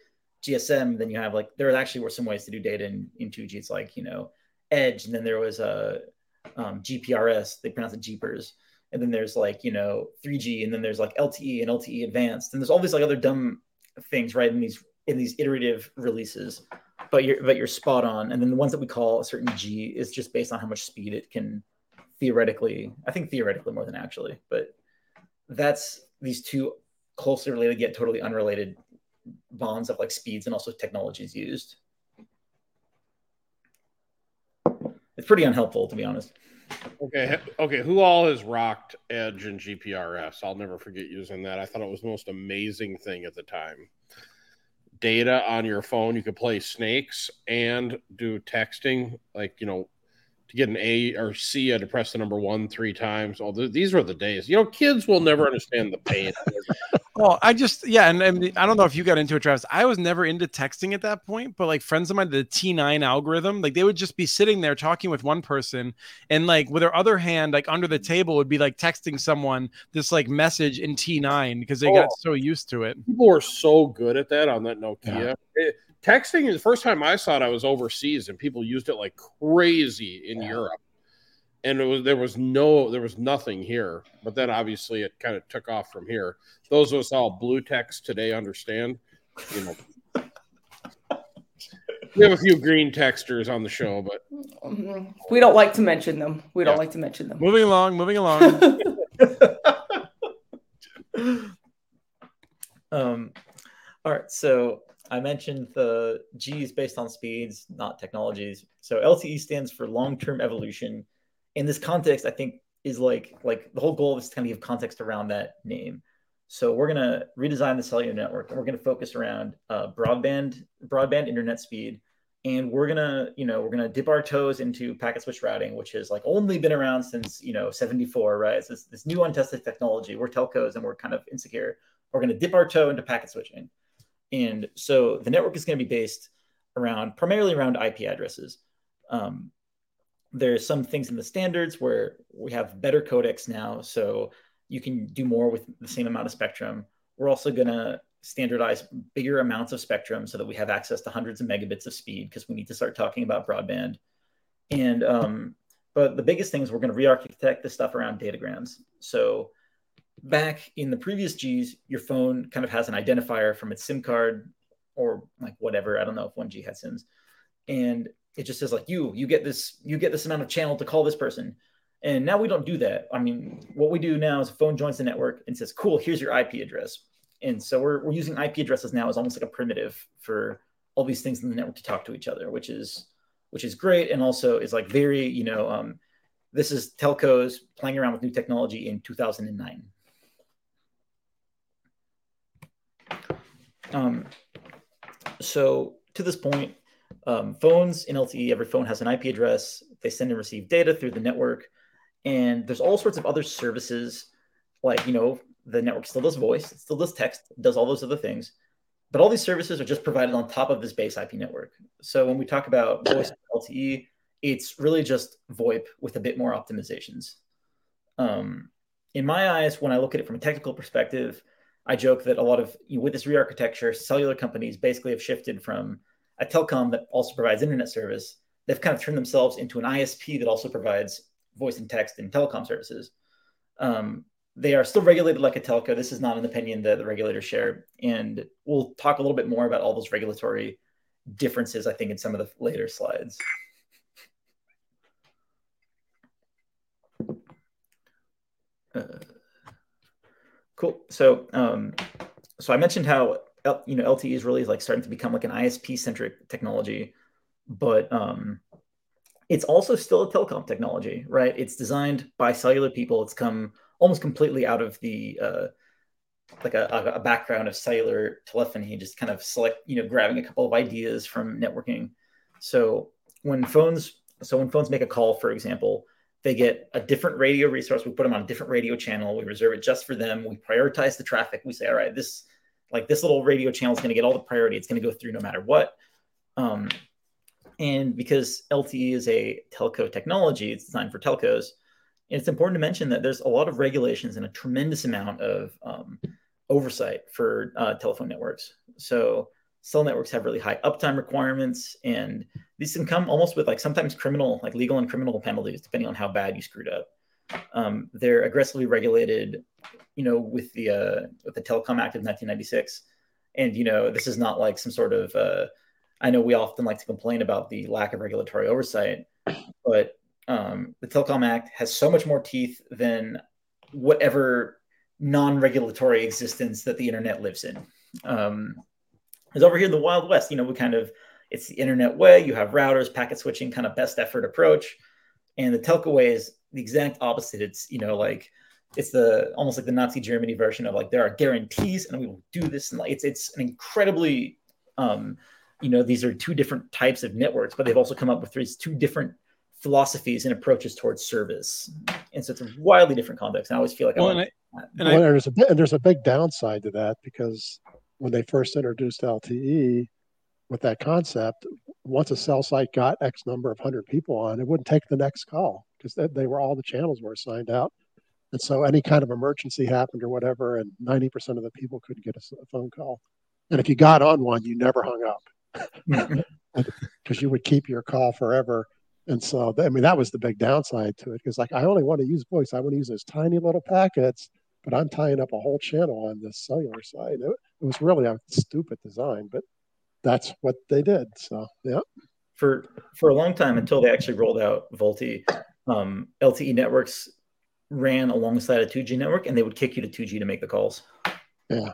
GSM, then you have like there actually were some ways to do data in, in 2G. It's like, you know, Edge, and then there was a um, GPRS, they pronounce it Jeepers. And then there's like, you know, 3G, and then there's like LTE and LTE advanced. And there's all these like other dumb things, right? In these in these iterative releases. But you're but you're spot on. And then the ones that we call a certain G is just based on how much speed it can theoretically, I think theoretically more than actually, but that's these two closely related yet totally unrelated bonds of like speeds and also technologies used. It's pretty unhelpful, to be honest. Okay, okay. Who all has rocked Edge and GPRS? I'll never forget using that. I thought it was the most amazing thing at the time. Data on your phone, you could play snakes and do texting, like you know, to get an A or C, you had to press the number one three times. Th- these were the days. You know, kids will never understand the pain. Well, I just yeah, and, and, I don't know if you got into it, Travis. I was never into texting at that point, but like friends of mine, the T9 algorithm, like they would just be sitting there talking with one person, and like with their other hand, like under the mm-hmm. table, would be like texting someone this like message in T9 because they oh, got so used to it. People were so good at that on that Nokia. Yeah. It, texting is the first time I saw it. I was overseas, and people used it like crazy in yeah. Europe. And it was there was no there was nothing here, but then obviously it kind of took off from here. Those of us all blue text today understand, you know. (laughs) we have a few green texters on the show, but we don't like to mention them. We don't like to mention them. Moving along, moving along. (laughs) um, all right, so I mentioned the G is based on speeds, not technologies. So LTE stands for long-term evolution. In this context, I think is like like the whole goal is to kind of give context around that name. So we're gonna redesign the cellular network, and we're gonna focus around uh, broadband broadband internet speed, and we're gonna you know we're gonna dip our toes into packet switch routing, which has like only been around since you know '74, right? It's this, this new untested technology. We're telcos, and we're kind of insecure. We're gonna dip our toe into packet switching and so the network is going to be based around primarily around IP addresses. Um, there's some things in the standards where we have better codecs now, so you can do more with the same amount of spectrum. We're also going to standardize bigger amounts of spectrum so that we have access to hundreds of megabits of speed because we need to start talking about broadband. And um, but the biggest thing is we're going to re-architect the stuff around datagrams. So back in the previous G's, your phone kind of has an identifier from its SIM card or like whatever. I don't know if 1G had SIMs. And it just says like you, you get this, you get this amount of channel to call this person. And now we don't do that. I mean, what we do now is a phone joins the network and says, cool, here's your IP address. And so we're, we're using IP addresses now as almost like a primitive for all these things in the network to talk to each other, which is, which is great. And also is like very, you know, um, this is telcos playing around with new technology in 2009. Um, so to this point, um, phones in LTE, every phone has an IP address. They send and receive data through the network. And there's all sorts of other services, like, you know, the network still does voice, it still does text, does all those other things. but all these services are just provided on top of this base IP network. So when we talk about voice LTE, it's really just VoIP with a bit more optimizations. Um, in my eyes, when I look at it from a technical perspective, I joke that a lot of you know, with this re-architecture, cellular companies basically have shifted from a telecom that also provides internet service. They've kind of turned themselves into an ISP that also provides voice and text and telecom services. Um, they are still regulated like a telco. This is not an opinion that the regulators share, and we'll talk a little bit more about all those regulatory differences. I think in some of the later slides. Uh, cool. So, um, so I mentioned how you know LTE is really like starting to become like an ISP centric technology, but um, it's also still a telecom technology, right? It's designed by cellular people. It's come almost completely out of the uh, like a, a background of cellular telephony, just kind of select you know grabbing a couple of ideas from networking. So when phones, so when phones make a call, for example, they get a different radio resource. We put them on a different radio channel. We reserve it just for them. We prioritize the traffic. We say, all right, this like this little radio channel is going to get all the priority. It's going to go through no matter what. Um, and because LTE is a telco technology, it's designed for telcos. it's important to mention that there's a lot of regulations and a tremendous amount of um, oversight for uh, telephone networks. So cell networks have really high uptime requirements and these can come almost with like sometimes criminal like legal and criminal penalties depending on how bad you screwed up um, they're aggressively regulated you know with the uh, with the telecom act of 1996 and you know this is not like some sort of uh, i know we often like to complain about the lack of regulatory oversight but um, the telecom act has so much more teeth than whatever non-regulatory existence that the internet lives in um, is over here in the Wild West. You know, we kind of it's the internet way. You have routers, packet switching, kind of best effort approach, and the telco way is the exact opposite. It's you know like it's the almost like the Nazi Germany version of like there are guarantees and we will do this and like it's it's an incredibly um you know these are two different types of networks, but they've also come up with these two different philosophies and approaches towards service, and so it's a wildly different context. And I always feel like well, and, I, and well, I, there's a and there's a big downside to that because when they first introduced LTE with that concept, once a cell site got X number of hundred people on, it wouldn't take the next call because they, they, were all the channels were assigned out. And so any kind of emergency happened or whatever, and 90% of the people couldn't get a, phone call. And if you got on one, you never hung up mm-hmm. (laughs) because you would keep your call forever. And so, I mean, that was the big downside to it because, like, I only want to use voice. I want to use those tiny little packets but I'm tying up a whole channel on the cellular side. It, it was really a stupid design, but that's what they did. So yeah. For for a long time until they actually rolled out VoLTE, um, LTE networks ran alongside a 2G network, and they would kick you to 2G to make the calls. Yeah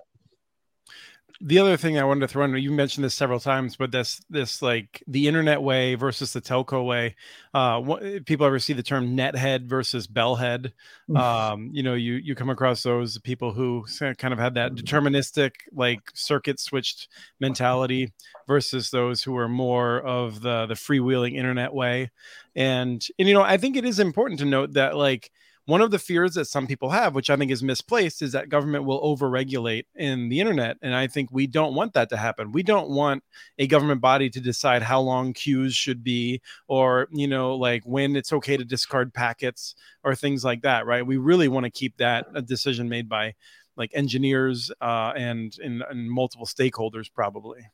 the other thing I wanted to throw in, you mentioned this several times, but this this like the internet way versus the telco way. Uh, what, people ever see the term nethead versus bellhead? Um, you know, you you come across those people who kind of had that deterministic like circuit switched mentality versus those who are more of the the freewheeling internet way. And and you know, I think it is important to note that like one of the fears that some people have, which I think is misplaced, is that government will overregulate in the internet. And I think we don't want that to happen. We don't want a government body to decide how long queues should be or, you know, like when it's okay to discard packets or things like that, right? We really want to keep that a decision made by like engineers uh, and, and, and multiple stakeholders, probably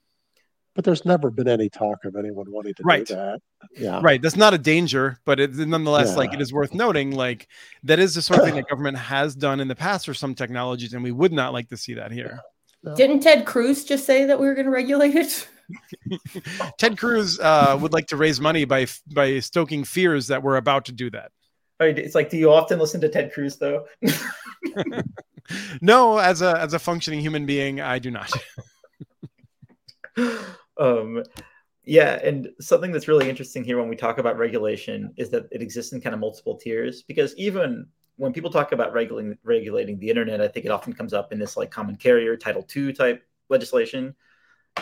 but there's never been any talk of anyone wanting to right. do that. Yeah. Right. That's not a danger, but it, nonetheless, yeah. like it is worth noting, like that is the sort of thing (sighs) that government has done in the past for some technologies, and we would not like to see that here. No. Didn't Ted Cruz just say that we were going to regulate it? (laughs) (laughs) Ted Cruz uh, would like to raise money by by stoking fears that we're about to do that. It's like, do you often listen to Ted Cruz though? (laughs) no, as a as a functioning human being, I do not. Um, yeah, and something that's really interesting here when we talk about regulation is that it exists in kind of multiple tiers because even when people talk about regulating regulating the internet, I think it often comes up in this like common carrier Title II type legislation,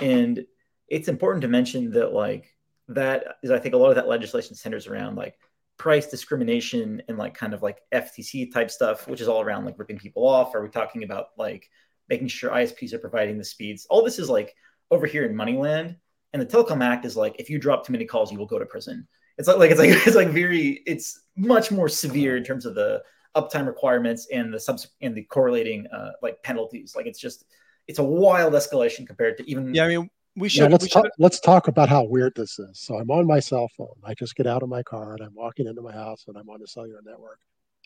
and it's important to mention that like that is I think a lot of that legislation centers around like price discrimination and like kind of like FTC type stuff, which is all around like ripping people off. Are we talking about like making sure ISPs are providing the speeds. All this is like over here in Moneyland, and the Telecom Act is like if you drop too many calls, you will go to prison. It's like, like it's like (laughs) it's like very it's much more severe in terms of the uptime requirements and the subs and the correlating uh, like penalties. Like it's just it's a wild escalation compared to even yeah. I mean, we should. Yeah, let's we talk, should let's talk about how weird this is. So I'm on my cell phone. I just get out of my car and I'm walking into my house and I'm on the cellular network.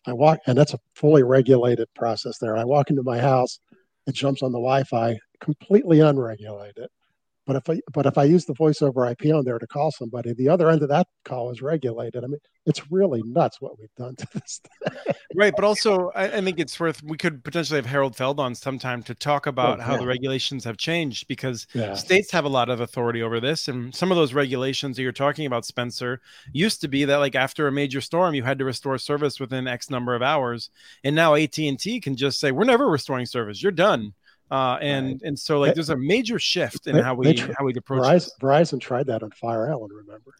I walk, and that's a fully regulated process there. I walk into my house, it jumps on the Wi-Fi, completely unregulated. But if I but if I use the voice over IP on there to call somebody, the other end of that call is regulated. I mean, it's really nuts what we've done to this. Thing. right, but also I, I, think it's worth we could potentially have Harold Feld on sometime to talk oh, about Oh, how yeah. the regulations have changed because Yeah. states have a lot of authority over this, and some of those regulations that you're talking about, Spencer, used to be that like after a major storm, you had to restore service within X number of hours, and now AT and T can just say we're never restoring service, you're done. Uh, and and so like there's a major shift in they- how we tr- how we approach Verizon, this. Verizon tried that on Fire Island. Remember?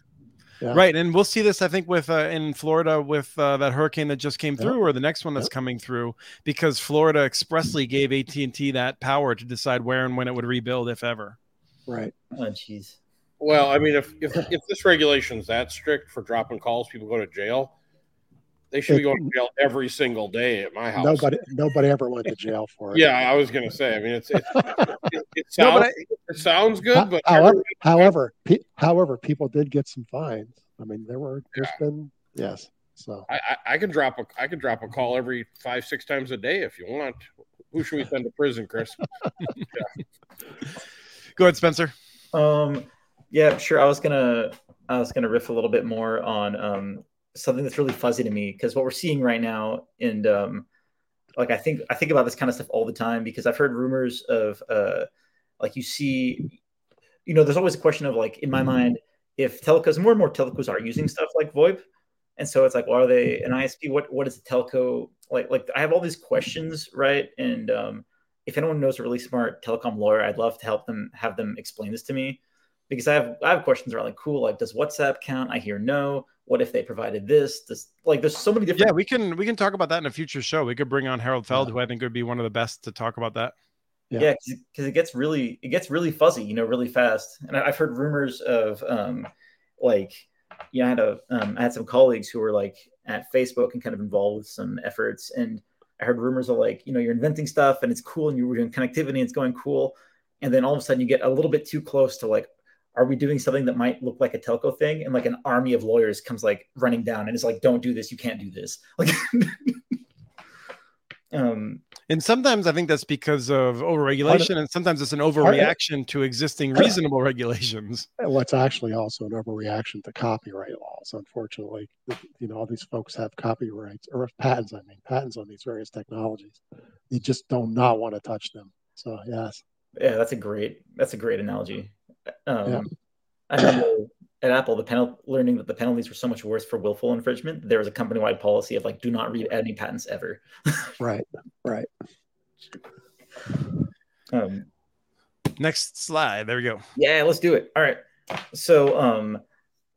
Yeah. Right, and we'll see this. I think with uh, in Florida with uh, that hurricane that just came Yep. through, or the next one that's Yep. coming through, because Florida expressly gave AT and T that power to decide where and when it would rebuild, if ever. Right. oh jeez. Well, I mean, if, if if this regulation's that strict for dropping calls, people go to jail. They should be going to jail every single day at my house. Nobody nobody ever went to jail for it. (laughs) Yeah, I was gonna say. I mean, it's, it's it, (laughs) it No, sounds it sounds good, but however, however, pe- however, people did get some fines. I mean, there were there's been yes. So I, I, I can drop a I can drop a call every five six times a day if you want. Who should we send to prison, Chris? (laughs) Go ahead, Spencer. Um, yeah, sure. I was gonna I was gonna riff a little bit more on um, something that's really fuzzy to me because what we're seeing right now, and um, like I think I think about this kind of stuff all the time because I've heard rumors of uh, like you see, you know, there's always a question of like in my mind if telcos more and more telcos are using stuff like VoIP, and so it's like, well, are they an ISP? What what is a telco like? Like I have all these questions, right? And um, if anyone knows a really smart telecom lawyer, I'd love to help them have them explain this to me because I have I have questions around like cool like does WhatsApp count? I hear no. What if they provided this? Does like there's so many different Yeah, we can we can talk about that in a future show. We could bring on Harold Feld, Yeah. who I think would be one of the best to talk about that. Yeah. yeah because it gets really it gets really fuzzy you know really fast and I- i've heard rumors of um like yeah i had a um, i had some colleagues who were like at facebook and kind of involved with some efforts and i heard rumors of like you know you're inventing stuff and it's cool and you're doing connectivity and it's going cool and then all of a sudden you get a little bit too close to like are we doing something that might look like a telco thing and like an army of lawyers comes like running down and is like don't do this you can't do this like (laughs) um And sometimes I think that's because of overregulation, and sometimes it's an overreaction to existing reasonable regulations. (laughs) what's actually also an overreaction to copyright laws. Unfortunately, you know, all these folks have copyrights or patents. I mean, patents on these various technologies. You just do not want to touch them. So yes, Yeah, that's a great that's a great analogy. Um, Yeah. I remember at Apple, the penal learning that the penalties were so much worse for willful infringement. There was a company wide policy of like, do not read any patents ever. (laughs) right, right. Um, Next slide. There we go. yeah, let's do it. All right. So um,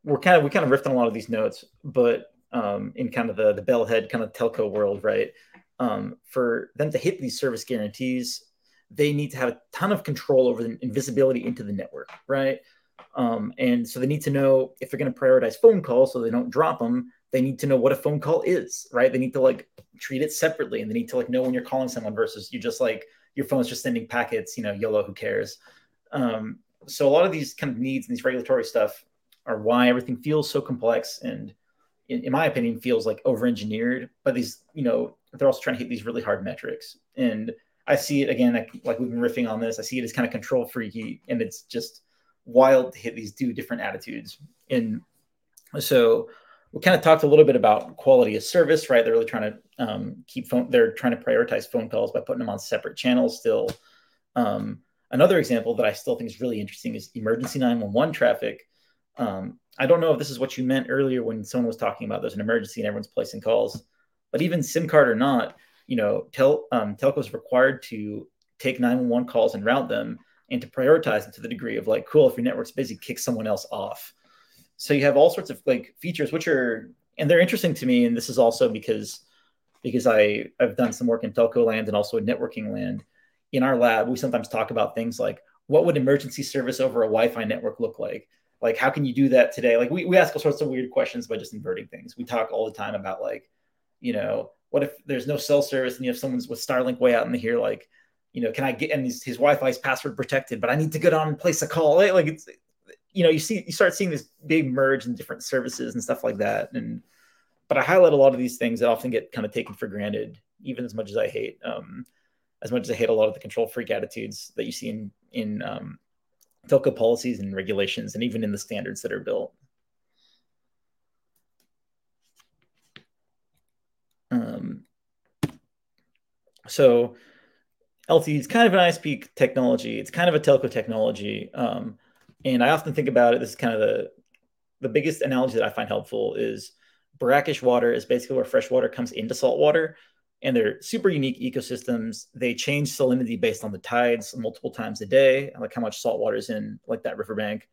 we're kind of we kind of riffed on a lot of these notes, but um, in kind of the the bellhead kind of telco world, right? Um, for them to hit these service guarantees, they need to have a ton of control over the invisibility into the network, right? Um, and so they need to know if they're going to prioritize phone calls so they don't drop them. They need to know what a phone call is, right? They need to like treat it separately, and they need to like know when you're calling someone versus you just like your phone's just sending packets. You know, YOLO, who cares? Um, so a lot of these kind of needs and these regulatory stuff are why everything feels so complex and in, in my opinion feels like over engineered but these you know they're also trying to hit these really hard metrics and i see it again like, like we've been riffing on this. I see it as kind of control freaky and it's just wild to hit these two different attitudes and so we kind of talked a little bit about quality of service right? They're really trying to um, keep phone they're trying to prioritize phone calls by putting them on separate channels still. Um, Another example that I still think is really interesting is emergency 911 traffic. Um, I don't know if this is what you meant earlier when someone was talking about there's an emergency and everyone's placing calls, but even SIM card or not, you know, tel, um, telcos required to take 911 calls and route them and to prioritize them to the degree of like, cool, if your network's busy, kick someone else off. So you have all sorts of like features, which are, and they're interesting to me. And this is also because, because I, I've done some work in telco land and also in networking land in our lab, we sometimes talk about things like what would emergency service over a Wi-Fi network look like? Like, how can you do that today? Like, we, we ask all sorts of weird questions by just inverting things. We talk all the time about like, you know, what if there's no cell service and you have someone's with Starlink way out in the here, like, you know, can I get and his, his Wi-Fi is password protected, but I need to get on and place a call. Like it's you know, you see you start seeing this big merge in different services and stuff like that. And but I highlight a lot of these things that often get kind of taken for granted, even as much as I hate um as much as I hate a lot of the control freak attitudes that you see in in um, telco policies and regulations, and even in the standards that are built. Um, so LTE is kind of an ISP technology. It's kind of a telco technology. Um, and I often think about it. This is kind of the the biggest analogy that I find helpful is brackish water is basically where fresh water comes into salt water and they're super unique ecosystems. They change salinity based on the tides multiple times a day, like how much salt water is in like that riverbank.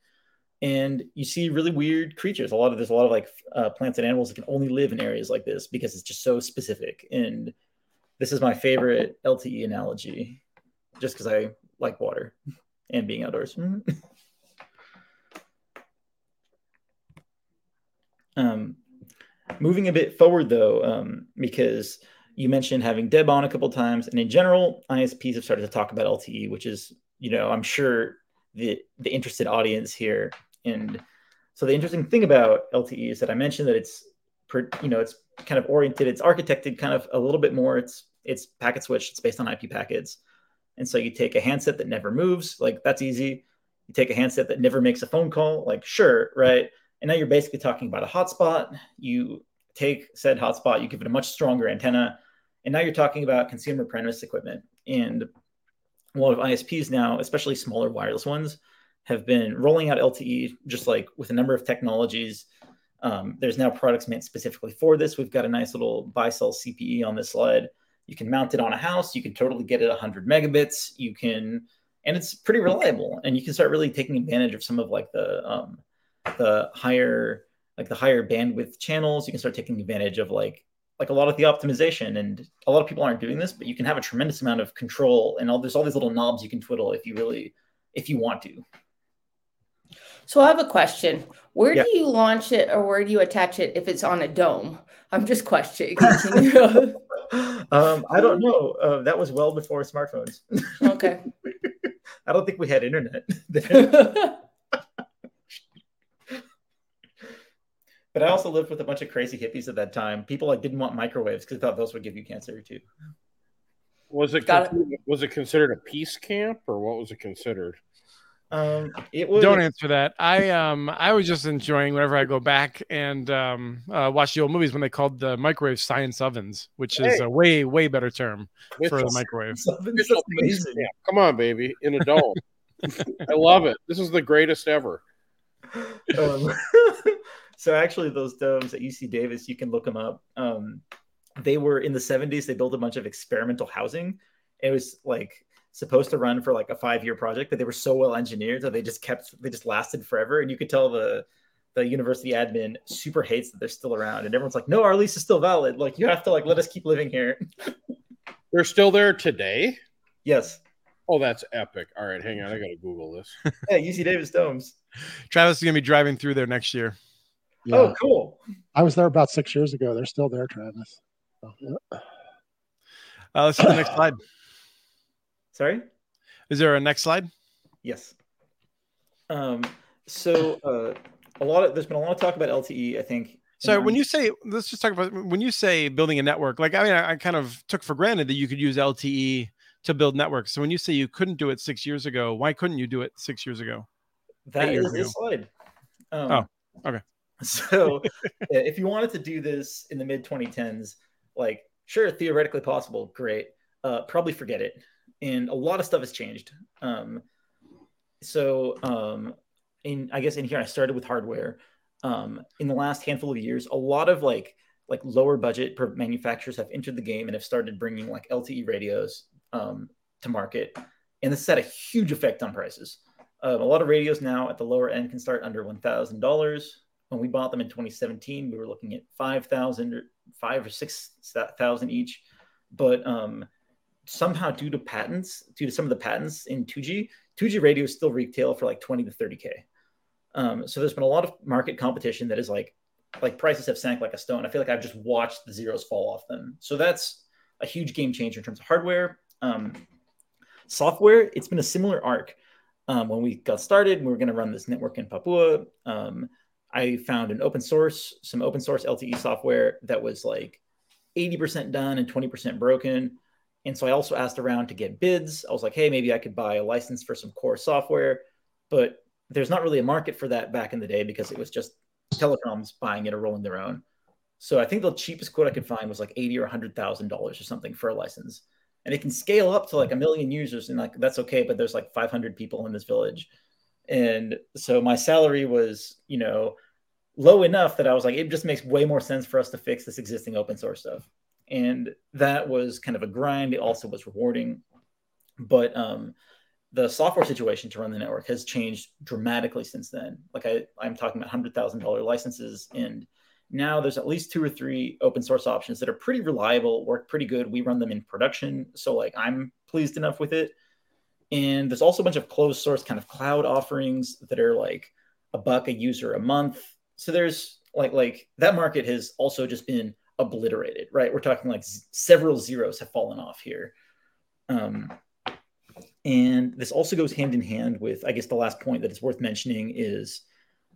And you see really weird creatures. A lot of there's a lot of like uh, plants and animals that can only live in areas like this because it's just so specific. And this is my favorite LTE analogy, just because I like water and being outdoors. (laughs) um, moving a bit forward though, um, because you mentioned having Deb on a couple times, and in general, ISPs have started to talk about LTE, which is, you know, I'm sure the the interested audience here. And so the interesting thing about LTE is that I mentioned that it's, you know, it's kind of oriented, it's architected kind of a little bit more. It's it's packet switched. It's based on IP packets, and so you take a handset that never moves, like that's easy. You take a handset that never makes a phone call, like sure, right? And now you're basically talking about a hotspot. You take said hotspot, you give it a much stronger antenna, and now you're talking about consumer premise equipment. And a lot of ISPs now, especially smaller wireless ones, have been rolling out LTE just like with a number of technologies. Um, there's now products meant specifically for this. We've got a nice little Baicells CPE on this slide. You can mount it on a house. You can totally get it 100 megabits. You can, and it's pretty reliable. And you can start really taking advantage of some of like the um, the higher like the higher bandwidth channels. You can start taking advantage of like like a lot of the optimization and a lot of people aren't doing this but you can have a tremendous amount of control and all, there's all these little knobs you can twiddle if you really if you want to. So i have a question. Where yeah. do you launch it or where do you attach it if it's on a dome? I'm just questioning. (laughs) (laughs) Um, i don't know. Uh, that was well before smartphones. Okay. (laughs) I don't think we had internet But I also lived with a bunch of crazy hippies at that time. People like didn't want microwaves because they thought those would give you cancer too. Was it, con- it, was it considered a peace camp or what was it considered? Um, it was. Don't answer that. I um I was just enjoying whenever I go back and um uh, watch the old movies when they called the microwave science ovens, which is a way way better term for the microwave. (laughs) Come on, baby, in a dome. I love it. This is the greatest ever. Um, (laughs) so actually, those domes at UC Davis, you can look them up. Um, they were in the 70s. They built a bunch of experimental housing. It was like supposed to run for like a five year project, but they were so well engineered that they just kept they just lasted forever. And you could tell the the university admin super hates that they're still around, and everyone's like, "No, our lease is still valid. Like you have to like let us keep living here." (laughs) they're still there today. Yes. Oh, that's epic. All right, hang on. I got to Google this. yeah, UC Davis domes. (laughs) Travis is going to be driving through there next year. Yeah. Oh, cool. I was there about six years ago. They're still there, Travis. Oh, yeah. uh, let's see the next slide. Sorry? Is there a next slide? Yes. Um, so uh, a lot of there's been a lot of talk about LTE, I think. So when you say let's just talk about when you say building a network, like I mean, I, I kind of took for granted that you could use LTE to build networks. So when you say you couldn't do it six years ago, why couldn't you do it six years ago? That is the slide. Um, oh, okay. (laughs) So if you wanted to do this in the mid 2010s, like sure, theoretically possible, great. Uh, probably forget it. And a lot of stuff has changed. Um, so um, in I guess in here I started with hardware. Um, in the last handful of years, a lot of like like lower budget manufacturers have entered the game and have started bringing like LTE radios um, to market, and this had a huge effect on prices. Um, a lot of radios now at the lower end can start under one thousand dollars. When we bought them in 2017, we were looking at 5,000 or five or 6,000 each. But um, somehow due to patents, due to some of the patents in 2G, 2G radio still retail for like 20 to 30k. Um, so there's been a lot of market competition that is like like prices have sank like a stone. I feel like I've just watched the zeros fall off them. So that's a huge game changer in terms of hardware. Um, software, it's been a similar arc. Um, when we got started, we were going to run this network in Papua. Um, I found an open source, some open source LTE software that was like 80% done and 20% broken. And so I also asked around to get bids. I was like, hey, maybe I could buy a license for some core software. But there's not really a market for that back in the day because it was just telecoms buying it or rolling their own. So I think the cheapest quote I could find was like eighty or hundred thousand dollars or something for a license, and it can scale up to like a million users, and like that's okay. But there's like five hundred people in this village, and so my salary was you know low enough that I was like, it just makes way more sense for us to fix this existing open source stuff and that was kind of a grind. It also was rewarding, but um, the software situation to run the network has changed dramatically since then. Like I, I'm talking about hundred thousand dollar licenses, and now there's at least two or three open source options that are pretty reliable, work pretty good. We run them in production, so like I'm pleased enough with it. And there's also a bunch of closed source kind of cloud offerings that are like a buck a user a month. So there's like like that market has also just been obliterated, right? We're talking like z- several zeros have fallen off here. Um, and this also goes hand in hand with, I guess, the last point that is worth mentioning is,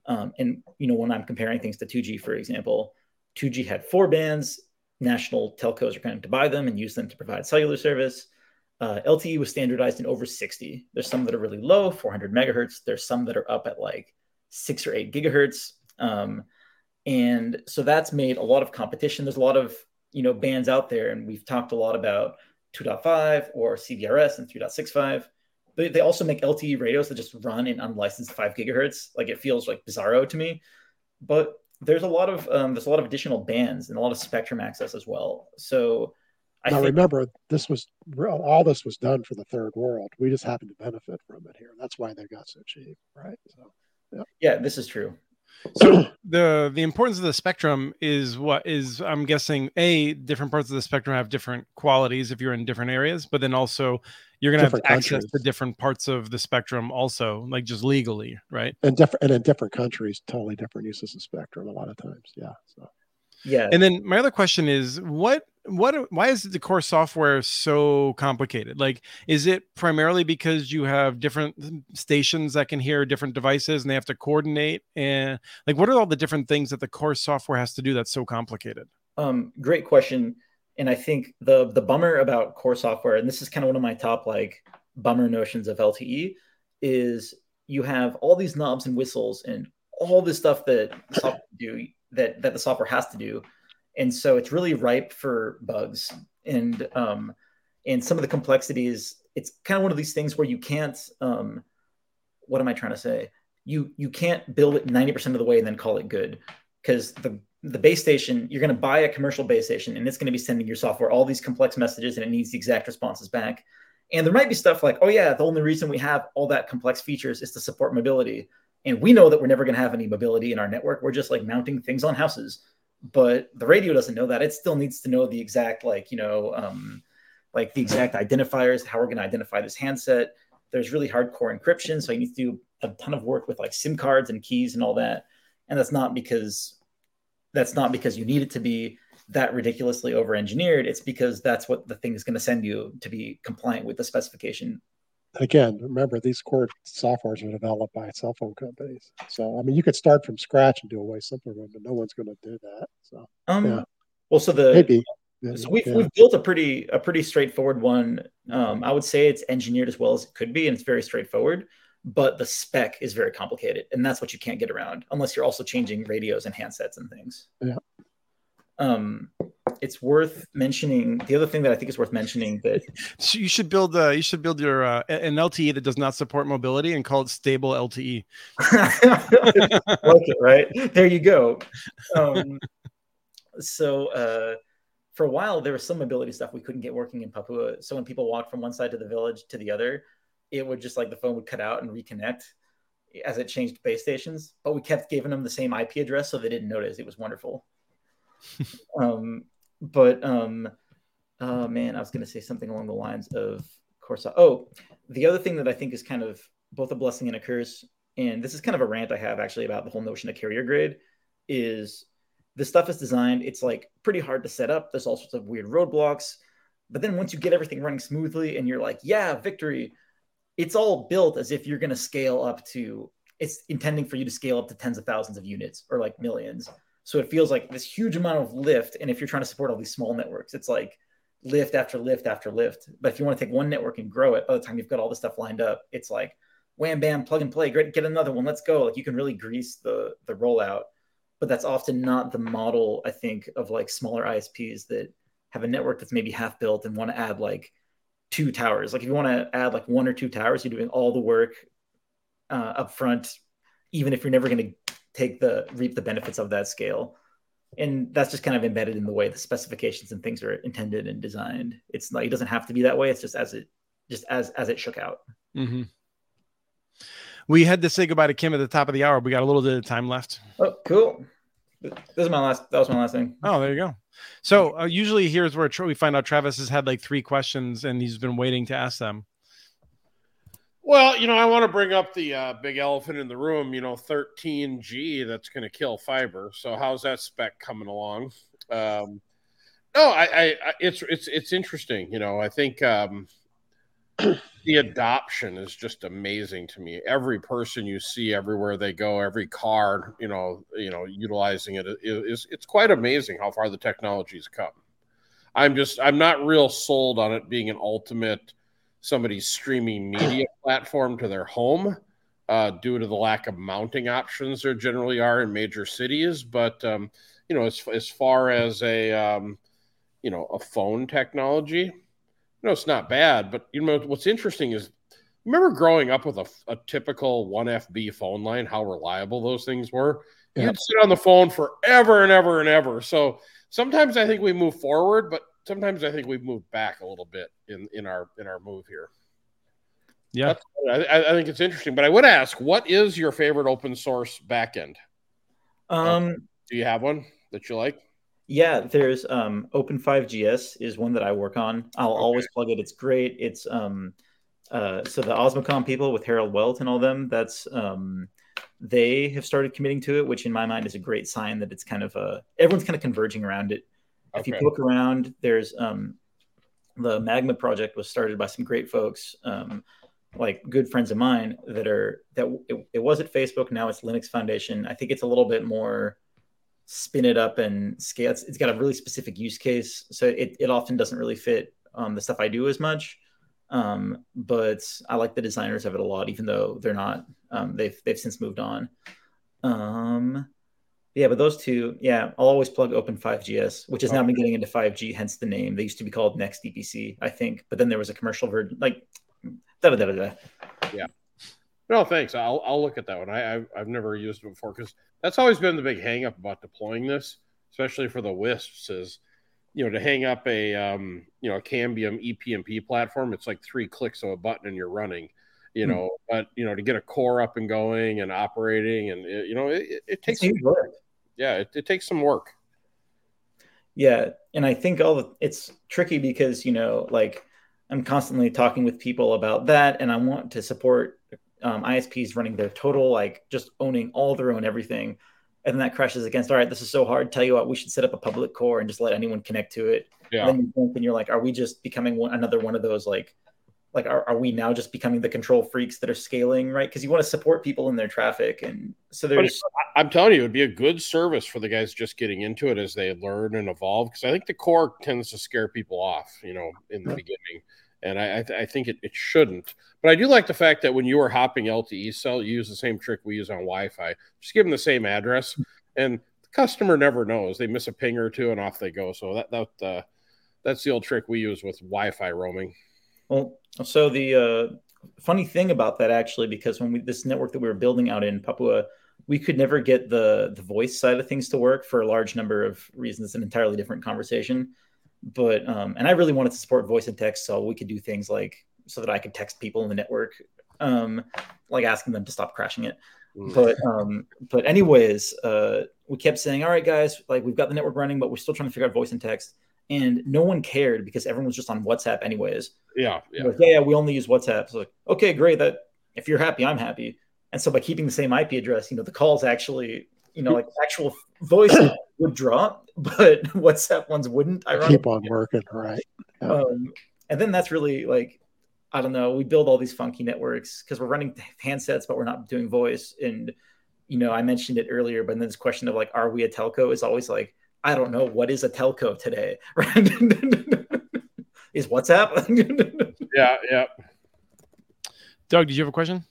um, and you know, when I'm comparing things to 2G, for example, 2G had four bands. National telcos are going to buy them and use them to provide cellular service. Uh, LTE was standardized in over 60. There's some that are really low, 400 megahertz. There's some that are up at like six or eight gigahertz. Um, and so that's made a lot of competition. There's a lot of you know bands out there and we've talked a lot about 2.5 or cbrs and 3.65 but they also make lte radios that just run in unlicensed 5 gigahertz. Like it feels like bizarro to me. But there's a lot of um, there's a lot of additional bands and a lot of spectrum access as well. So I now think, remember this was all this was done for the third world. We just happen to benefit from it here. That's why they got so cheap right? So yeah, yeah this is true so (clears throat) the the importance of the spectrum is what is I'm guessing a different parts of the spectrum have different qualities if you're in different areas, but then also you're going to have access countries. to different parts of the spectrum also, like just legally, right? And different and in different countries, totally different uses of spectrum a lot of times. Yeah. So yeah. And then my other question is what what why is the core software so complicated? Like is it primarily because you have different stations that can hear different devices and they have to coordinate and like what are all the different things that the core software has to do that's so complicated? Um great question. And I think the the bummer about core software and this is kind of one of my top like bummer notions of LTE is you have all these knobs and whistles and all this stuff that do that that the software has to do and so it's really ripe for bugs. And um, and some of the complexities it's kind of one of these things where you can't um, what am i trying to say? You you can't build it 90% of the way and then call it good. Because the the base station you're going to buy a commercial base station and it's going to be sending your software all these complex messages and it needs the exact responses back. And there might be stuff like oh yeah the only reason we have all that complex features is to support mobility. And we know that we're never going to have any mobility in our network. We're just like mounting things on houses. But the radio doesn't know that. It still needs to know the exact, like, you know, um, like the exact identifiers, how we're going to identify this handset. There's really hardcore encryption. So you need to do a ton of work with like SIM cards and keys and all that. And that's not because that's not because you need it to be that ridiculously over engineered. It's because that's what the thing is going to send you to be compliant with the specification again, remember these core softwares are developed by cell phone companies. So I mean, you could start from scratch and do a way simpler one, but no one's going to do that. So um, yeah. well, so the maybe. So we've, yeah. we've built a pretty a pretty straightforward one. Um, I would say it's engineered as well as it could be, and it's very straightforward. But the spec is very complicated, and that's what you can't get around unless you're also changing radios and handsets and things. Yeah. Um, it's worth mentioning the other thing that I think is worth mentioning that (laughs) so you should build uh, you should build your uh, an LTE that does not support mobility and call it stable LTE. (laughs) (laughs) like it, right? There you go. Um, so uh, for a while there was some mobility stuff we couldn't get working in Papua. So when people walked from one side of the village to the other, it would just like the phone would cut out and reconnect as it changed base stations. But we kept giving them the same IP address so they didn't notice. It was wonderful. um, but um, oh man, I was going to say something along the lines of Corsa. Oh, the other thing that I think is kind of both a blessing and a curse, and this is kind of a rant I have actually about the whole notion of carrier grade, is the stuff is designed. It's like pretty hard to set up. There's all sorts of weird roadblocks. But then once you get everything running smoothly and you're like, yeah, victory, it's all built as if you're going to scale up to, it's intending for you to scale up to tens of thousands of units or like millions. So it feels like this huge amount of lift. And if you're trying to support all these small networks, it's like lift after lift after lift. But if you want to take one network and grow it, by the time you've got all the stuff lined up, it's like wham bam, plug and play. Great, get another one. Let's go. Like you can really grease the the rollout. But that's often not the model, I think, of like smaller ISPs that have a network that's maybe half built and want to add like two towers. Like if you want to add like one or two towers, you're doing all the work uh, up front, even if you're never going to take the reap the benefits of that scale and that's just kind of embedded in the way the specifications and things are intended and designed. It's like it doesn't have to be that way. It's just as it just as as it shook out. Mm-hmm. We had to say goodbye to Kim at the top of the hour. We got a little bit of time left. Oh, cool. This is my last. That was my last thing. Oh, there you go. So uh, usually here's where we find out Travis has had like three questions and he's been waiting to ask them. Well, you know, I want to bring up the uh, big elephant in the room. You know, 13G that's going to kill fiber. So how's that spec coming along? Um, no, I, I, I, it's it's it's interesting. You know, I think um, (clears throat) the adoption is just amazing to me. Every person you see everywhere they go, every car, you know, you know, utilizing it is it's quite amazing how far the technology's come. I'm just I'm not real sold on it being an ultimate somebody's streaming media (clears throat) platform to their home uh, due to the lack of mounting options there generally are in major cities. But um, you know, as as far as a um, you know a phone technology, you know, it's not bad. But you know, what's interesting is remember growing up with a, a typical one FB phone line, how reliable those things were. Yep. You'd sit on the phone forever and ever and ever. So sometimes I think we move forward, but sometimes I think we've moved back a little bit in in our in our move here. Yeah, I, I, think it's interesting. But I would ask, what is your favorite open source backend? Um, uh, do you have one that you like? Yeah, there's um, Open5GS is one that I work on. I'll okay. always plug it. It's great. It's um, uh, so the Osmocom people with Harald Welte and all them. That's um, they have started committing to it, which in my mind is a great sign that it's kind of uh, everyone's kind of converging around it. Okay. If you look around, there's um, the Magma project was started by some great folks, um, like good friends of mine that are that it, it was at Facebook. Now it's Linux Foundation. I think it's a little bit more spin it up and scale. it's, it's got a really specific use case, so it, it often doesn't really fit um, the stuff I do as much. Um, but I like the designers of it a lot, even though they're not. Um, they've they've since moved on. Um, yeah, but those two, yeah, I'll always plug Open5GS, which has now been getting into 5G, hence the name. They used to be called NextEPC, I think, but then there was a commercial version, like da da da da. Yeah. No, thanks. I'll I'll look at that one. I I've, I've never used it before because that's always been the big hangup about deploying this, especially for the WISPs. Is you know to hang up a um, you know a Cambium ePMP platform, it's like three clicks of a button and you're running. You hmm. know, but you know to get a core up and going and operating, and it, you know it, it takes work yeah, it, it takes some work. Yeah, and I think all the, it's tricky because you know, like I'm constantly talking with people about that, and I want to support um, ISPs running their total, like just owning all their own everything, and then that crashes against. All right, this is so hard. Tell you what, we should set up a public core and just let anyone connect to it. Yeah. And then you and you're like, are we just becoming one, another one of those like like are, are we now just becoming the control freaks that are scaling right because you want to support people in their traffic and so there's i'm telling you it would be a good service for the guys just getting into it as they learn and evolve because i think the core tends to scare people off you know in the beginning and I, I think it, it shouldn't. But I do like the fact that when you are hopping LTE cell, you use the same trick we use on Wi-Fi. Just give them the same address, and the customer never knows. They miss a ping or two, and off they go. So that that uh, that's the old trick we use with Wi-Fi roaming. Well, so the uh, funny thing about that actually, because when we this network that we were building out in Papua, we could never get the the voice side of things to work for a large number of reasons. It's an entirely different conversation. But um, and I really wanted to support voice and text, so we could do things like so that I could text people in the network, um, like asking them to stop crashing it. Mm. But um, but anyways, uh, we kept saying, all right, guys, like we've got the network running, but we're still trying to figure out voice and text and no one cared because everyone was just on WhatsApp anyways. Yeah, yeah, like, yeah, yeah. We only use WhatsApp. It's like, okay, great. That if you're happy, I'm happy. And so by keeping the same IP address, you know, the calls actually, you know, like actual voice (coughs) would drop, but (laughs) WhatsApp ones wouldn't. I Keep on working, right? Yeah. Um, and then that's really like, I don't know. We build all these funky networks because we're running handsets, but we're not doing voice. And you know, I mentioned it earlier, but then this question of like, are we a telco is always like, I don't know, what is a telco today, (laughs) right? is WhatsApp? yeah, yeah. Doug, did you have a question?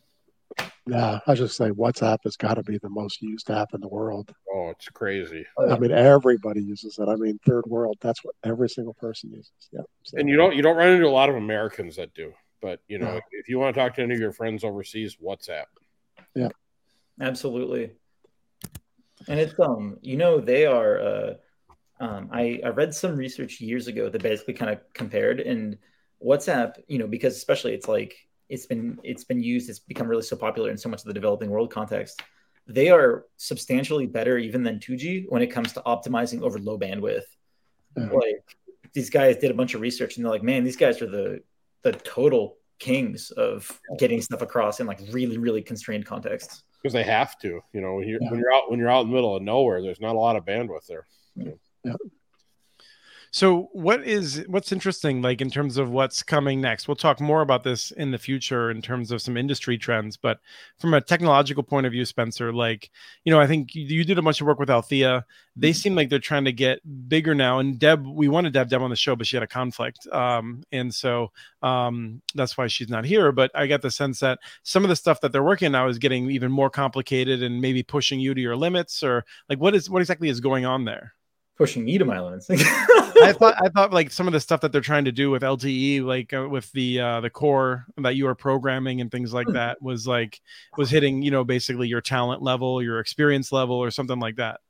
Yeah, I just say WhatsApp has got to be the most used app in the world. Oh, it's crazy. Oh, I mean, everybody uses it. I mean, third world, that's what every single person uses. Yeah. So. And you don't you don't run into a lot of Americans that do. But you know, if you want to talk to any of your friends overseas, WhatsApp. Yeah. Absolutely. And it's um, you know, they are uh um I, I read some research years ago that basically kind of compared and WhatsApp, you know, because especially it's like it's been it's been used it's become really so popular in so much of the developing world context they are substantially better even than 2g when it comes to optimizing over low bandwidth mm-hmm. like these guys did a bunch of research and they're like man these guys are the the total kings of getting stuff across in like really really constrained contexts because they have to you know when you're, yeah. when you're out when you're out in the middle of nowhere there's not a lot of bandwidth there yeah. yeah. So what is what's interesting like in terms of what's coming next? We'll talk more about this in the future in terms of some industry trends, but from a technological point of view, Spencer, like, you know, I think you, you did a bunch of work with Althea. They mm-hmm. seem like they're trying to get bigger now. And Deb, we wanted to have Deb on the show, but she had a conflict. Um, and so um, that's why she's not here. But I get the sense that some of the stuff that they're working on now is getting even more complicated and maybe pushing you to your limits or like what is what exactly is going on there? Pushing me to my limits. (laughs) I thought I thought like some of the stuff that they're trying to do with LTE, like uh, with the uh, the core that you are programming and things like hmm. that, was like was hitting you know basically your talent level, your experience level, or something like that.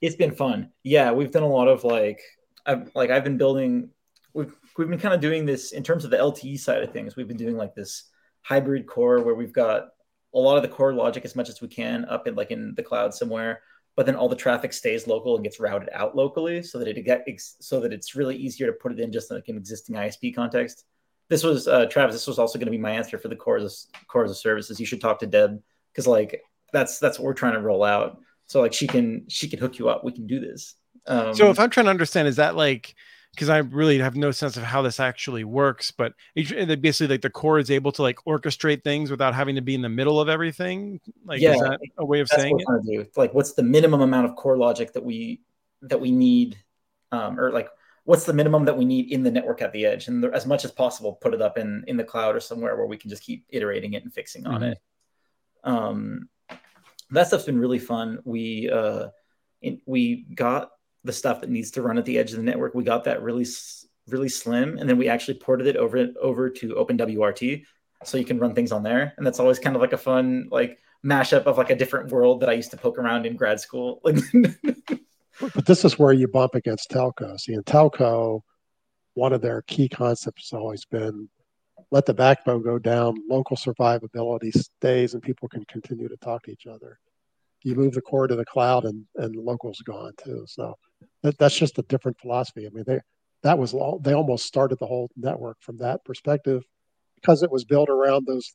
It's been fun. Yeah, we've done a lot of like I've like I've been building. We've we've been kind of doing this in terms of the LTE side of things. We've been doing like this hybrid core where we've got a lot of the core logic as much as we can up in like in the cloud somewhere but then all the traffic stays local and gets routed out locally so that it get so that it's really easier to put it in just like an existing ISP context. This was uh, Travis. This was also going to be my answer for the core of, core as a services. You should talk to Deb because like that's that's what we're trying to roll out. So like she can she can hook you up. We can do this. Um, so if I'm trying to understand, is that like because I really have no sense of how this actually works. But basically, like the core is able to like orchestrate things without having to be in the middle of everything. Like, yeah, is that a way of saying it? Like, what's the minimum amount of core logic that we that we need, um, or like what's the minimum that we need in the network at the edge, and the, as much as possible, put it up in in the cloud or somewhere where we can just keep iterating it and fixing on mm-hmm. it. Um, that stuff's been really fun. We uh, in, we got the stuff that needs to run at the edge of the network. We got that really really slim, and then we actually ported it over over to OpenWRT, so you can run things on there. And that's always kind of like a fun like mashup of like a different world that I used to poke around in grad school. (laughs) but this is where you bump against telco. See, in telco, one of their key concepts has always been let the backbone go down, local survivability stays, and people can continue to talk to each other. You move the core to the cloud, and and local's gone too. So that, that's just a different philosophy. I mean, they that was all, they almost started the whole network from that perspective because it was built around those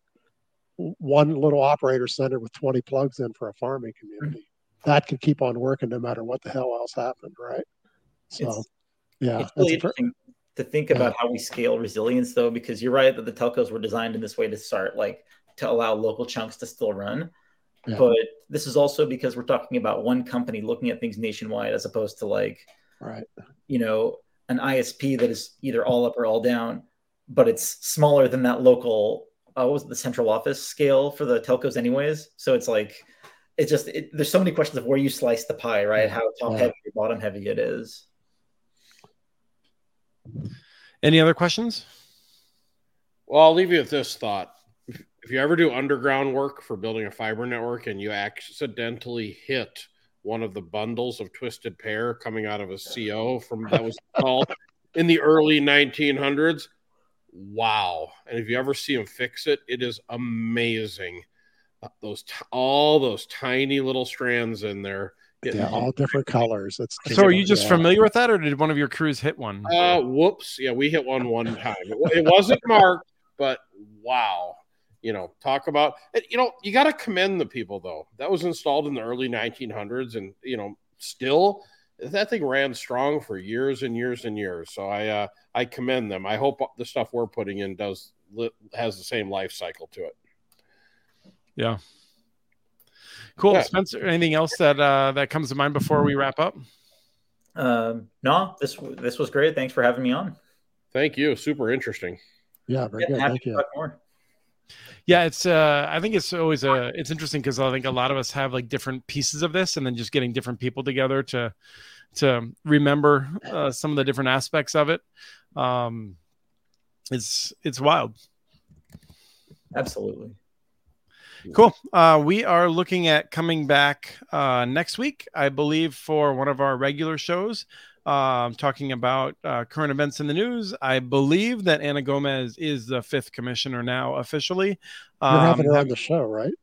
one little operator center with 20 plugs in for a farming community. Mm-hmm. That could keep on working no matter what the hell else happened, right? So, it's, yeah, it's really interesting to think about how we scale resilience, though, because you're right that the telcos were designed in this way to start like to allow local chunks to still run. Yeah. But this is also because we're talking about one company looking at things nationwide as opposed to like, right, you know, an ISP that is either all up or all down, but it's smaller than that local. Uh, what was the central office scale for the telcos, anyways? So it's like, it's just it, there's so many questions of where you slice the pie, right? How top yeah. heavy or bottom heavy it is. Any other questions? Well, I'll leave you with this thought if you ever do underground work for building a fiber network and you accidentally hit one of the bundles of twisted pair coming out of a CO from that was (laughs) called in the early 1900s, wow! And if you ever see them fix it, it is amazing. Those all those tiny little strands in there Yeah, all different colors. It's so are you just yeah. familiar with that, or did one of your crews hit one? Uh, whoops. Yeah, we hit one one time. It, it wasn't marked, but wow. You know, talk about it. You know, you got to commend the people though. That was installed in the early 1900s, and you know, still that thing ran strong for years and years and years. So I uh, I commend them. I hope the stuff we're putting in does li- has the same life cycle to it. Yeah. Cool, Yeah. Spencer. Anything else that uh, that comes to mind before we wrap up? Um, no, this this was great. Thanks for having me on. Thank you. Super interesting. Yeah, very Yeah, good. Thank you. more. Yeah, it's. Uh, I think it's always a. It's interesting because I think a lot of us have like different pieces of this, and then just getting different people together to to remember uh, some of the different aspects of it. Um, it's it's wild. Absolutely. Cool. Uh, we are looking at coming back uh, next week, I believe, for one of our regular shows, um, talking about uh, current events in the news. I believe that Anna Gomez is the fifth commissioner now officially. You're having Um, her on the show, right?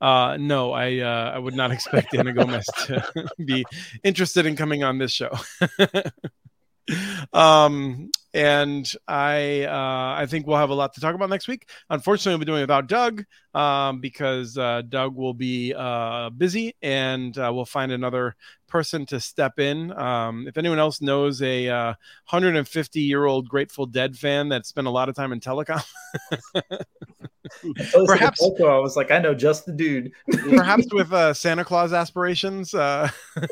uh, no, I uh, I would not expect Anna Gomez to (laughs) be interested in coming on this show. (laughs) um, and I uh, I think we'll have a lot to talk about next week. Unfortunately, we'll be doing it without Doug um, because uh, Doug will be uh, busy, and uh, we'll find another person to step in. Um, if anyone else knows a uh, 150 year old Grateful Dead fan that spent a lot of time in telecom, I Perhaps- I was like, I know just the dude. perhaps (laughs) with uh, Santa Claus aspirations. Uh, (laughs)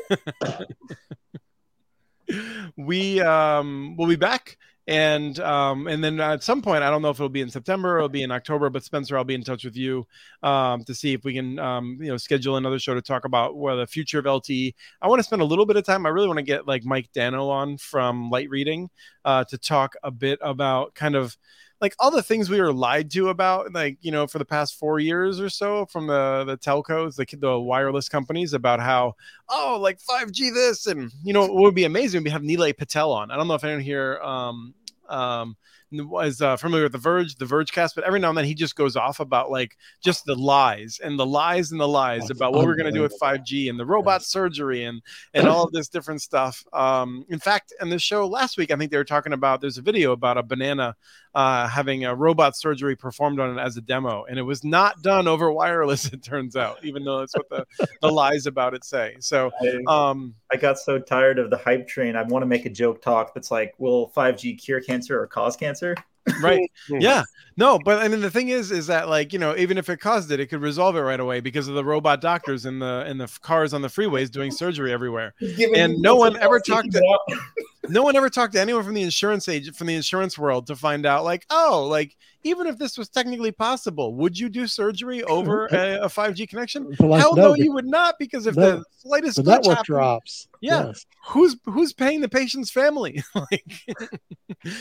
we um, will be back, and um, and then at some point, I don't know if it'll be in September or it'll be in October. But Spencer, I'll be in touch with you um, to see if we can um, you know schedule another show to talk about what the future of LTE. I want to spend a little bit of time. I really want to get like Mike Dano on from Light Reading uh, to talk a bit about kind of like all the things we were lied to about, like you know, for the past four years or so from the the telcos, the the wireless companies, about how oh, like five G this, and you know, what would be amazing? We have Nilay Patel on. I don't know if anyone here um um was uh, familiar with the Verge, the Verge cast, but every now and then he just goes off about like just the lies and the lies and the lies That's about what we're going to do with 5G and the robot surgery and and all of this different stuff. Um, in fact, in the show last week, I think they were talking about there's a video about a banana uh, having a robot surgery performed on it as a demo, and it was not done over wireless. (laughs) It turns out, even though that's what the, the lies about it say. So, I, um, I got so tired of the hype train. I want to make a joke talk that's like, will 5G cure cancer or cause cancer? (laughs) right, yeah, no, but I mean the thing is, is that like you know, even if it caused it, it could resolve it right away because of the robot doctors and the and the cars on the freeways doing surgery everywhere. And no one ever talked to- (laughs) no one ever talked to anyone from the insurance agent from the insurance world to find out like oh like even if this was technically possible would you do surgery (laughs) over a, a 5g connection But like, hell no, no you would not because if no, the slightest the glitch network happened, drops. Yeah. Yes. who's who's paying the patient's family (laughs) like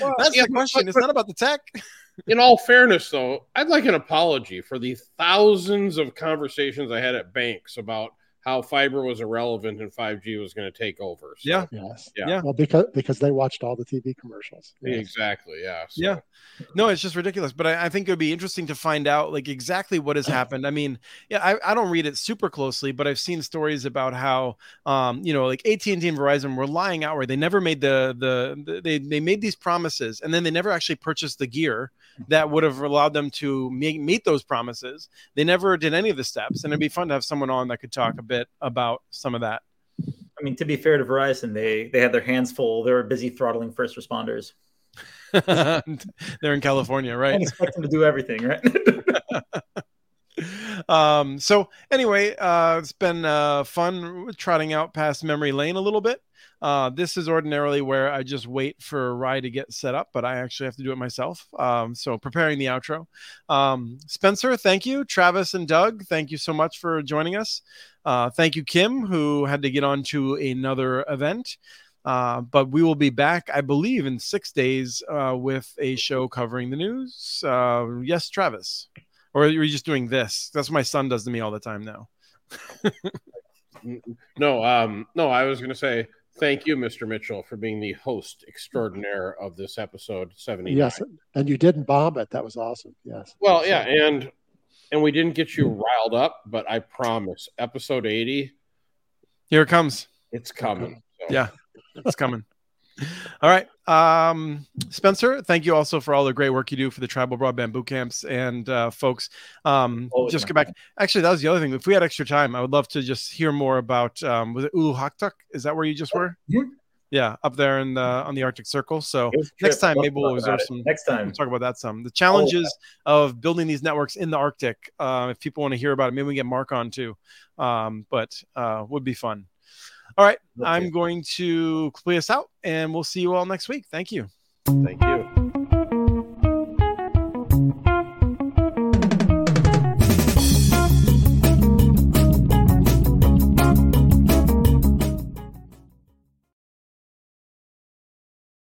Well, that's yeah, the question but- it's not about the tech (laughs) in all fairness, though, I'd like an apology for the thousands of conversations I had at banks about how fiber was irrelevant and 5G was going to take over. So, Yeah. Yes. Yeah. Yeah. Well, because because they watched all the TV commercials. Yes. exactly. Yeah. So, Yeah. no it's just ridiculous but I, I think it would be interesting to find out like exactly what has happened i mean yeah I, I don't read it super closely but i've seen stories about how um you know like at&t and verizon were lying out where they never made the, the the they, they made these promises and then they never actually purchased the gear that would have allowed them to meet, meet those promises they never did any of the steps and it'd be fun to have someone on that could talk a bit about some of that. I mean, to be fair to Verizon, they they had their hands full. They were busy throttling first responders. (laughs) they're in california I right? Don't expect them to do everything, right? (laughs) um so anyway uh it's been uh fun trotting out past memory lane a little bit. Uh this is ordinarily where i just wait for Ry to get set up but i actually have to do it myself. Um so preparing the outro. Um spencer thank you. Travis and doug thank you so much for joining us uh thank you kim who had to get on to another event uh, but we will be back, I believe, in six days uh, with a show covering the news. Uh, yes, Travis. Or are you just doing this? That's what my son does to me all the time now. (laughs) No, um, no, I was going to say thank you, Mr. Mitchell, for being the host extraordinaire of this episode 79. Yes. And you didn't bomb it. That was awesome. Yes. Well, yeah, and and we didn't get you riled up, but I promise, episode 80, Here it comes. It's coming. So. Yeah, it's coming. (laughs) All right. Um, Spencer, thank you also for all the great work you do for the tribal broadband boot camps and uh, folks. Um, Always just get back. Actually, that was the other thing. If we had extra time, I would love to just hear more about um, was it Ulukhaktok? Is that where you just were? Mhm. Yeah, up there in the on the Arctic Circle. So It was a next time maybe we'll reserve some next time. We'll talk about that some. The challenges of building these networks in the Arctic. Uh, if people want to hear about it, maybe we can get Mark on too. Um, but uh, would be fun. All right, Love I'm going to play us out, and we'll see you all next week. Thank you. Thank you.